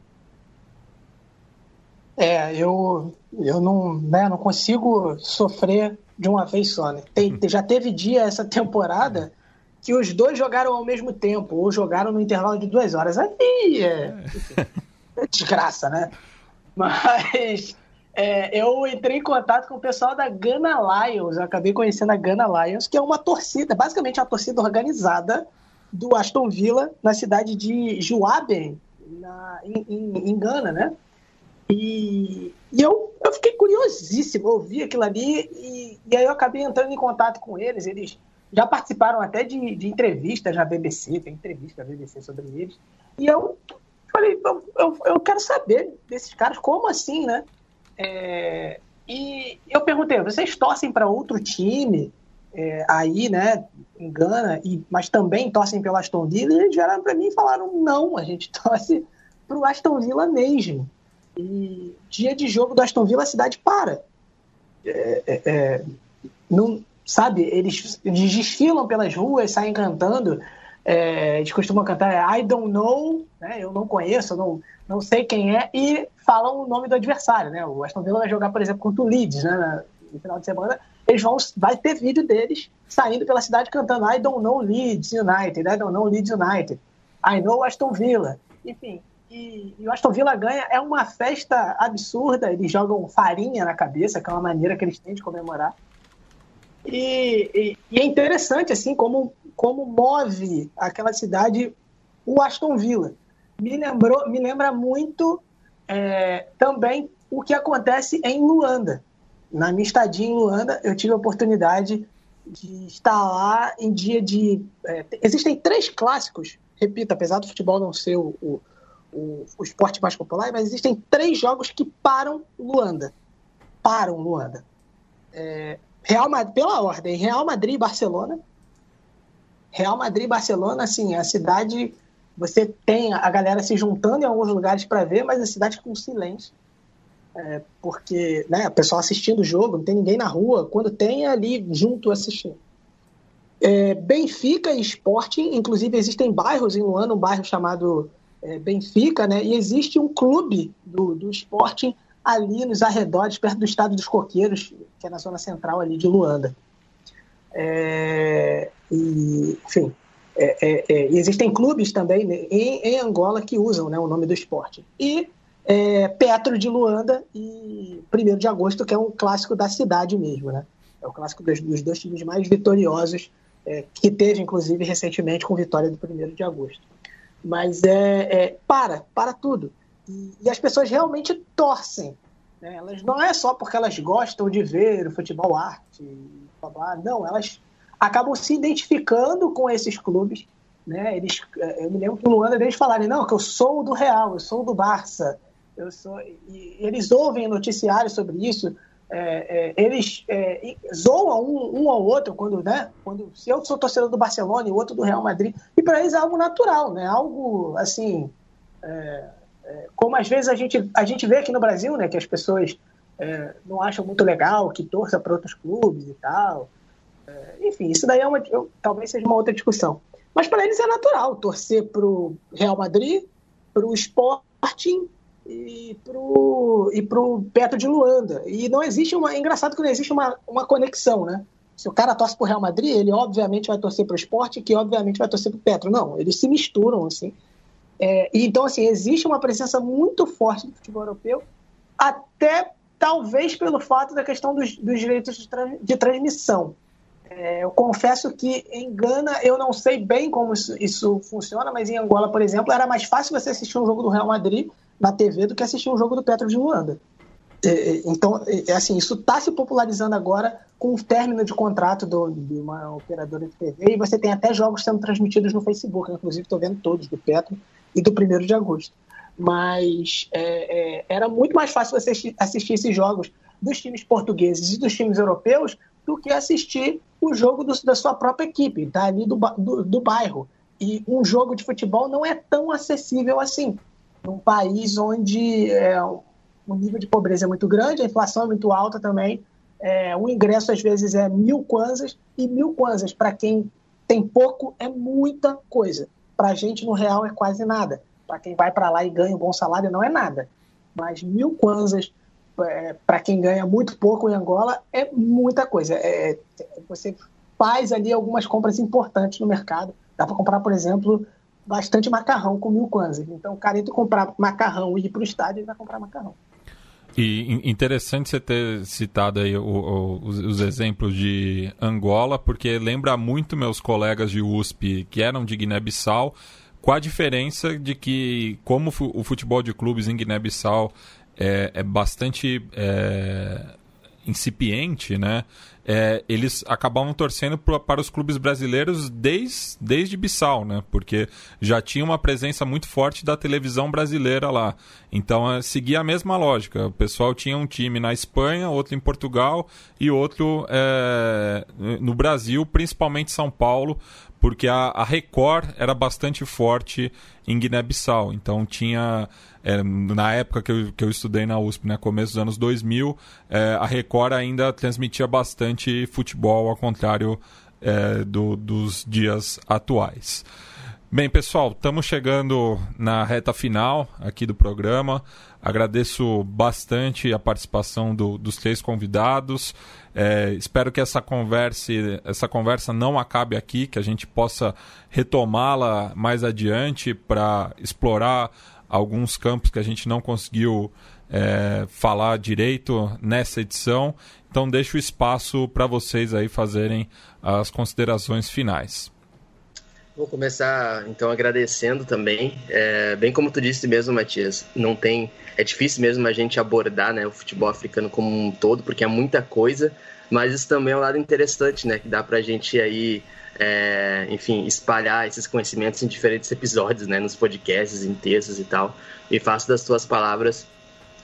É, eu, eu não, né, não consigo sofrer de uma vez só, né? Tem, hum. já teve dia essa temporada que os dois jogaram ao mesmo tempo, ou jogaram no intervalo de duas horas. Aí é, é desgraça, né? Mas é, eu entrei em contato com o pessoal da Gana Lions, eu acabei conhecendo a Gana Lions, que é uma torcida, basicamente uma torcida organizada do Aston Villa na cidade de Juaben, na, em, em, em Gana, né? E, e eu, eu fiquei curiosíssimo, eu vi aquilo ali e, e, aí eu acabei entrando em contato com eles. Eles já participaram até de, de entrevistas na BBC, tem entrevista na BBC sobre eles. E eu falei, eu, eu, eu quero saber desses caras, como assim, né? É, e eu perguntei, vocês torcem para outro time é, aí, né, em Gana, e, mas também torcem pelo Aston Villa? E eles vieram para mim e falaram, não, a gente torce para o Aston Villa mesmo. E dia de jogo do Aston Villa, a cidade para. É, é, é, não, sabe, eles, eles, desfilam pelas ruas, saem cantando. É, eles costumam cantar I don't know, né, eu não conheço, não, não sei quem é, e falam o nome do adversário. Né? O Aston Villa vai jogar, por exemplo, contra o Leeds né, no final de semana. Eles vão, vai ter vídeo deles saindo pela cidade cantando I don't know Leeds United, I don't know Leeds United, I know Aston Villa. Enfim, e, e, o Aston Villa ganha, é uma festa absurda. Eles jogam farinha na cabeça, que é uma maneira que eles têm de comemorar. E, e, e, é interessante, assim, como, como move aquela cidade o Aston Villa. Me, lembrou, me lembra muito é, também o que acontece em Luanda. Na minha estadia em Luanda, eu tive a oportunidade de estar lá em dia de. É, existem três clássicos, repito, apesar do futebol não ser o, o o, o esporte mais popular, mas existem três jogos que param Luanda. Param Luanda. É, Real Madrid, pela ordem, Real Madrid e Barcelona. Real Madrid e Barcelona, assim, a cidade, você tem a galera se juntando em alguns lugares para ver, mas a cidade com silêncio. É, porque né, o pessoal assistindo o jogo, não tem ninguém na rua, quando tem é ali junto assistindo. É, Benfica e Sporting, inclusive existem bairros em Luanda, um bairro chamado é, Benfica, né? E existe um clube do, do Sporting ali nos arredores, perto do estado dos Coqueiros, que é na zona central ali de Luanda. É, e, enfim, é, é, é existem clubes também né, em, em, Angola que usam né, o nome do esporte. E é, Petro de Luanda e 1 de agosto, que é um clássico da cidade mesmo. Né? É o clássico dos, dos dois times mais vitoriosos, é, que teve, inclusive, recentemente com vitória do 1 de agosto. Mas é, é para, para tudo. E, e, as pessoas realmente torcem. Né? Elas não é só porque elas gostam de ver o futebol arte, blá, blá, não, elas acabam se identificando com esses clubes. Né? Eles, é, eu me lembro que no Luanda eles falarem, não, que eu sou do Real, eu sou do Barça. Eu sou... E eles ouvem noticiários sobre isso, é, é, eles é, zoam um, um, ao outro quando, né? Quando se eu sou torcedor do Barcelona e o outro do Real Madrid, e para eles é algo natural, né? Algo assim, é, é, como às vezes a gente a gente vê aqui no Brasil, né? Que as pessoas é, não acham muito legal que torça para outros clubes e tal. enfim, isso daí é uma, eu, talvez seja uma outra discussão. Mas para eles é natural torcer para o Real Madrid, para o Sporting e pro, e pro Petro de Luanda. E não existe uma. É engraçado que não existe uma, uma conexão, né? Se o cara torce pro Real Madrid, ele obviamente vai torcer pro esporte, que obviamente vai torcer pro Petro. Não, eles se misturam, assim. É, então, assim, existe uma presença muito forte do futebol europeu, até talvez pelo fato da questão dos, dos direitos de, de transmissão. É, eu confesso que em Gana eu não sei bem como isso, isso, funciona, mas em Angola, por exemplo, era mais fácil você assistir um jogo do Real Madrid na TV do que assistir um jogo do Petro de Luanda. Então, é assim, isso está se popularizando agora com o término de contrato do, de uma operadora de TV e você tem até jogos sendo transmitidos no Facebook, inclusive estou vendo todos do Petro e do 1 de agosto. Mas é, é, era muito mais fácil você assistir esses jogos dos times portugueses e dos times europeus do que assistir o jogo do, da sua própria equipe, tá ali do, do, do bairro. E um jogo de futebol não é tão acessível assim num país onde é, o nível de pobreza é muito grande, a inflação é muito alta também. É, o ingresso às vezes é mil kwanzas, e mil kwanzas para quem tem pouco é muita coisa. Para a gente no real é quase nada. Para quem vai para lá e ganha um bom salário não é nada. Mas mil kwanzas é, para quem ganha muito pouco em Angola é muita coisa. É, você faz ali algumas compras importantes no mercado. Dá para comprar, por exemplo, bastante macarrão com mil kwanzas. Então, o cara entra comprar macarrão e ir para o estádio, ele vai comprar macarrão. E interessante você ter citado aí o, o, os, os, exemplos de Angola, porque lembra muito meus colegas de USP que eram de Guiné-Bissau, com a diferença de que, como o futebol de clubes em Guiné-Bissau é, é, bastante é, incipiente, né? É, eles acabavam torcendo pro, para os clubes brasileiros desde, desde Bissau, né? Porque já tinha uma presença muito forte da televisão brasileira lá. Então é, seguia a mesma lógica. O pessoal tinha um time na Espanha, outro em Portugal e outro é, no Brasil, principalmente São Paulo, porque a, a Record era bastante forte em Guiné-Bissau. Então tinha é, na época que eu, que eu estudei na USP, né, começo dos anos 2000, é, a Record ainda transmitia bastante futebol, ao contrário é, do, dos dias atuais. Bem, pessoal, estamos chegando na reta final aqui do programa. Agradeço bastante a participação do, dos três convidados. É, espero que essa conversa, essa conversa não acabe aqui, que a gente possa retomá-la mais adiante para explorar alguns campos que a gente não conseguiu é, falar direito nessa edição. Então deixo o espaço para vocês aí fazerem as considerações finais. Vou começar então agradecendo também, é, bem como tu disse mesmo, Matias, não tem, é difícil mesmo a gente abordar né, o futebol africano como um todo, porque é muita coisa, mas isso também é um lado interessante, né, que dá para a gente aí é, enfim, espalhar esses conhecimentos em diferentes episódios, né, nos podcasts, em textos e tal. E faço das tuas palavras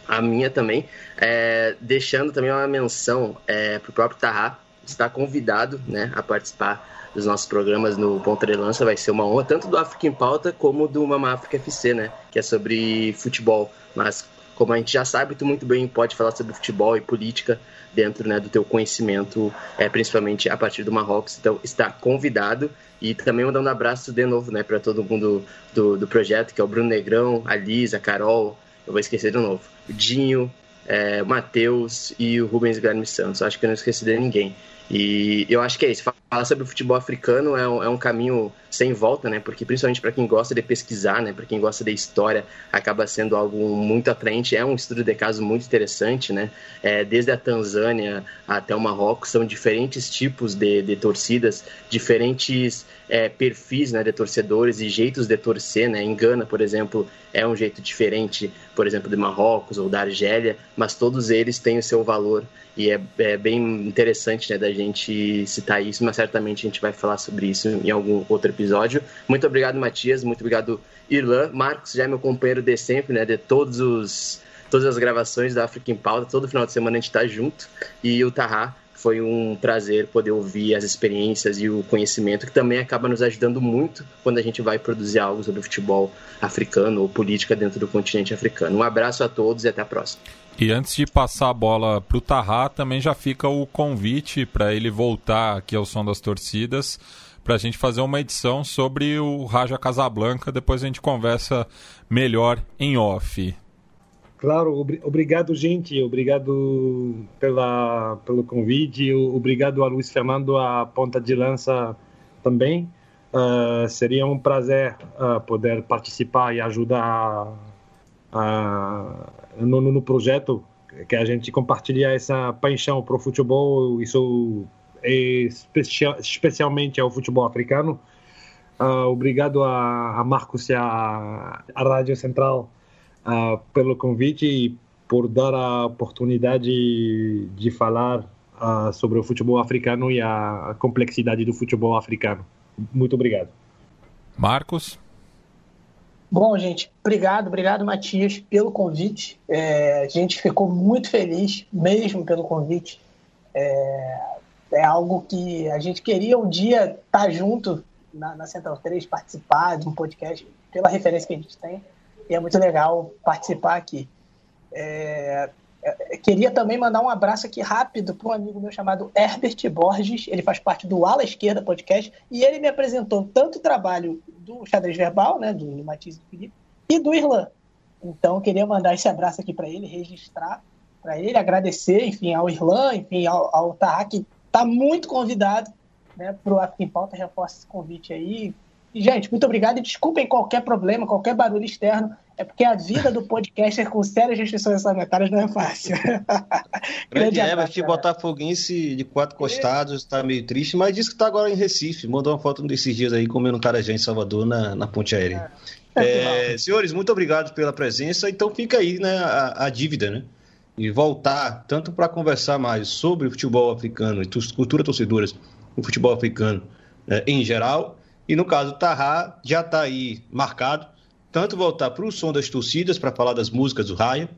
a minha também, é, deixando também uma menção é, para o próprio Tarra, está convidado né, a participar dos nossos programas no Ponta de Lança, vai ser uma honra, tanto do África em Pauta como do Mama África FC, né, que é sobre futebol, mas como a gente já sabe, tu muito bem pode falar sobre futebol e política dentro né, do teu conhecimento, é, principalmente a partir do Marrocos. Então, está convidado. E também mandando um abraço de novo né, para todo mundo do, do projeto, que é o Bruno Negrão, a Liz, a Carol, eu vou esquecer de novo, o Dinho, é, Matheus e o Rubens Guilherme Santos. Acho que eu não esqueci de ninguém. E eu acho que é isso. Falar sobre o futebol africano é um, é um caminho sem volta, né? Porque principalmente para quem gosta de pesquisar, né? Para quem gosta de história, acaba sendo algo muito atraente. É um estudo de caso muito interessante, né? É, desde a Tanzânia até o Marrocos são diferentes tipos de, de torcidas, diferentes é, perfis, né? De torcedores e jeitos de torcer, né? Em Gana, por exemplo, é um jeito diferente, por exemplo, de Marrocos ou da Argélia, mas todos eles têm o seu valor e é, é, bem interessante né, da gente citar isso, mas certamente a gente vai falar sobre isso em algum outro episódio. Muito obrigado, Matias. Muito obrigado, Irlan. Marcos já é meu companheiro de sempre, né? De todos os todas as gravações da África em Pauta. Todo final de semana a gente está junto. E o Tahá foi um prazer poder ouvir as experiências e o conhecimento que também acaba nos ajudando muito quando a gente vai produzir algo sobre futebol africano ou política dentro do continente africano. Um abraço a todos e até a próxima. E antes de passar a bola para o Tarra, também já fica o convite para ele voltar aqui ao som das torcidas para a gente fazer uma edição sobre o Raja Casablanca. Depois a gente conversa melhor em off. Claro, obrigado, gente. Obrigado pela, pelo convite. Obrigado a Luiz Fernando, a ponta de lança também. Uh, seria um prazer uh, poder participar e ajudar no, no, projeto que a gente compartilha essa paixão para o futebol. Isso é especial, especialmente ao futebol africano. obrigado a, a Marcos e a, a Rádio Central uh, pelo convite e por dar a oportunidade de falar uh, sobre o futebol africano e a complexidade do futebol africano. Muito obrigado. Marcos? Bom, gente, obrigado, obrigado, Matias, pelo convite. É, a gente ficou muito feliz, mesmo pelo convite. É, é, algo que a gente queria um dia estar junto na, na Central 3, participar de um podcast, pela referência que a gente tem e é muito legal participar aqui. É, é, queria também mandar um abraço aqui rápido para um amigo meu chamado Herbert Borges. Ele faz parte do Ala Esquerda Podcast e ele me apresentou tanto trabalho do xadrez verbal, né, do, do Matiz e Felipe, e do Irlan. Então, queria mandar esse abraço aqui para ele, registrar para ele, agradecer, enfim, ao Irlan, enfim, ao, ao que está muito convidado né, para o em Pauta. Reforça esse convite aí. E, gente, muito obrigado e desculpem qualquer problema, qualquer barulho externo. É porque a vida do podcaster com sérias restrições orçamentárias não é fácil. Grande Herbert, botafoguense de quatro costados, está meio triste, mas disse que está agora em Recife. Mandou uma foto desses dias aí comendo um carajé em Salvador, na, na ponte aérea. É. É, senhores, muito obrigado pela presença. Então fica aí né, a, a dívida, né? E voltar tanto para conversar mais sobre o futebol africano e cultura torcedoras o futebol africano né, em geral, e no caso, o Tarra já está aí marcado, tanto voltar para o som das torcidas, para falar das músicas do Raia,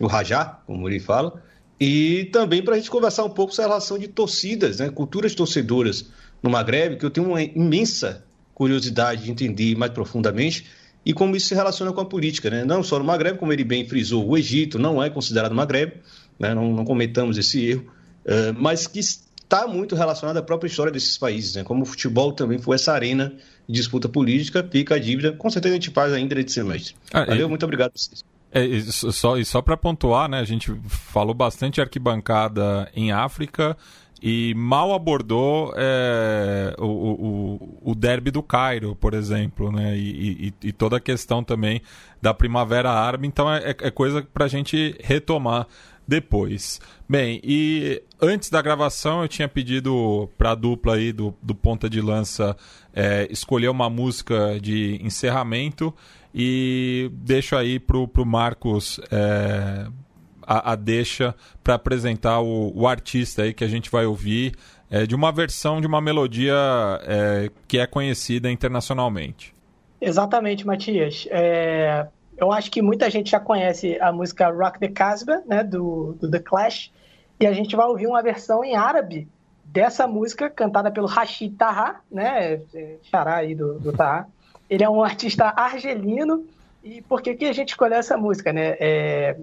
o Rajá, como ele fala, e também para a gente conversar um pouco sobre a relação de torcidas, né, culturas torcedoras no Maghreb, que eu tenho uma imensa curiosidade de entender mais profundamente e como isso se relaciona com a política, né? Não só no Maghreb, como ele bem frisou, o Egito não é considerado Maghreb, né? não, não cometamos esse erro, uh, mas que está muito relacionado à própria história desses países, né? Como o futebol também foi essa arena de disputa política, fica a dívida, com certeza a gente faz ainda de semestre. Ah, Valeu, e... muito obrigado a vocês. É, e só, e só para pontuar, né, a gente falou bastante arquibancada em África e mal abordou é, o, o, o derby do Cairo, por exemplo, né, e, e, e, toda a questão também da Primavera Árabe, então é, é coisa para a gente retomar depois. Bem, e antes da gravação eu tinha pedido para a dupla aí do, do Ponta de Lança é, escolher uma música de encerramento e deixo aí pro, pro Marcos é, a, a, deixa para apresentar o, o, artista aí que a gente vai ouvir é, de uma versão de uma melodia é, que é conhecida internacionalmente. Exatamente, Matias. É, eu acho que muita gente já conhece a música Rock the Casbah, né, do, do The Clash, e a gente vai ouvir uma versão em árabe dessa música cantada pelo Rashid Taha, né, xará aí do, do Taha. Ele é um artista argelino, e por que, que a gente escolheu essa música, né, é,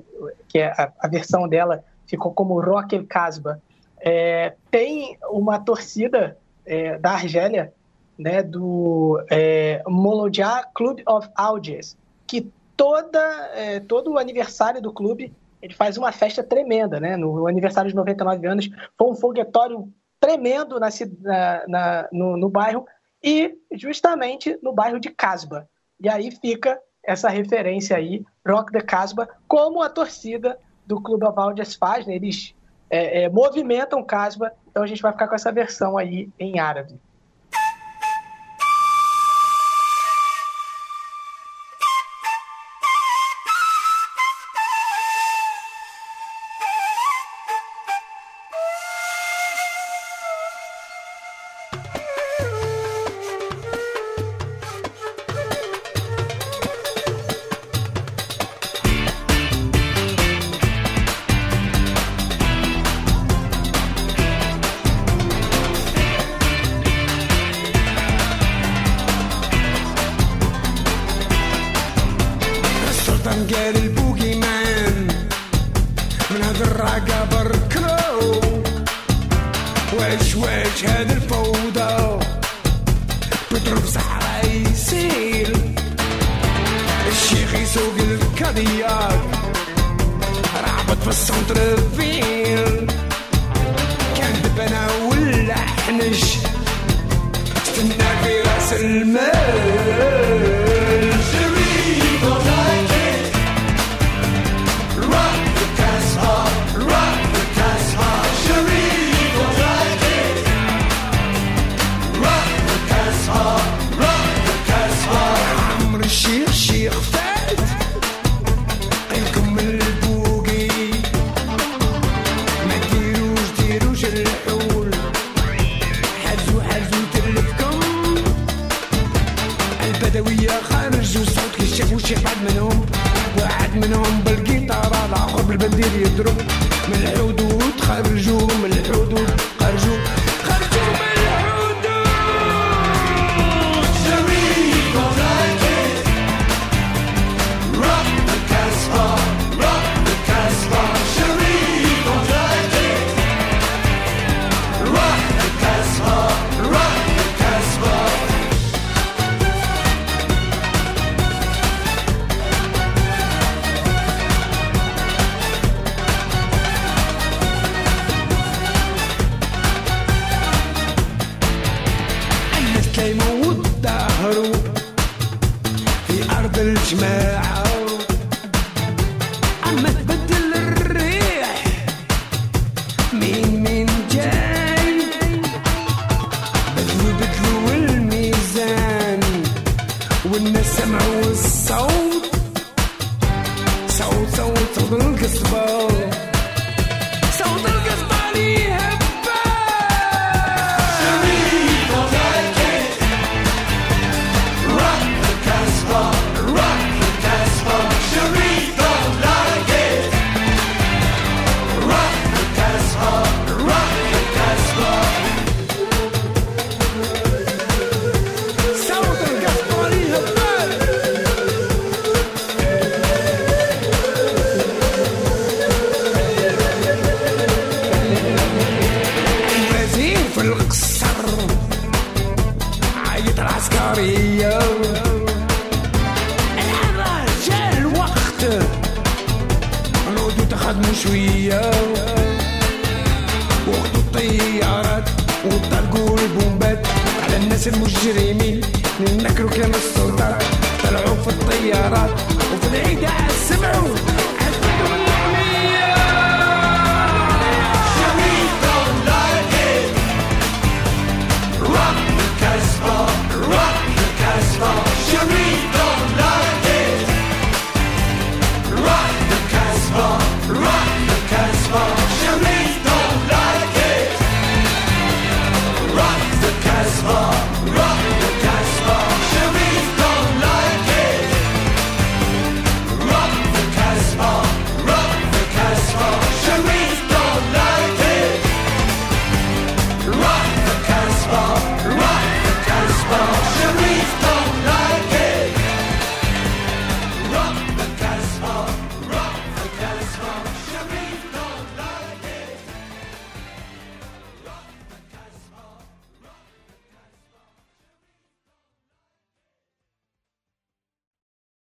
que é a, a, versão dela ficou como Rock the Casbah. É, tem uma torcida é, da Argélia, né, do é, Molodia Club of Algiers, que toda, é, todo o aniversário do clube, ele faz uma festa tremenda, né? No aniversário de 99 anos, foi um foguetório tremendo na, na, na no, no, bairro e justamente no bairro de Casba. E aí fica essa referência aí, Rock the Casba, como a torcida do Clube Avaldias faz, né? Eles é, é, movimentam Casba, então a gente vai ficar com essa versão aí em árabe.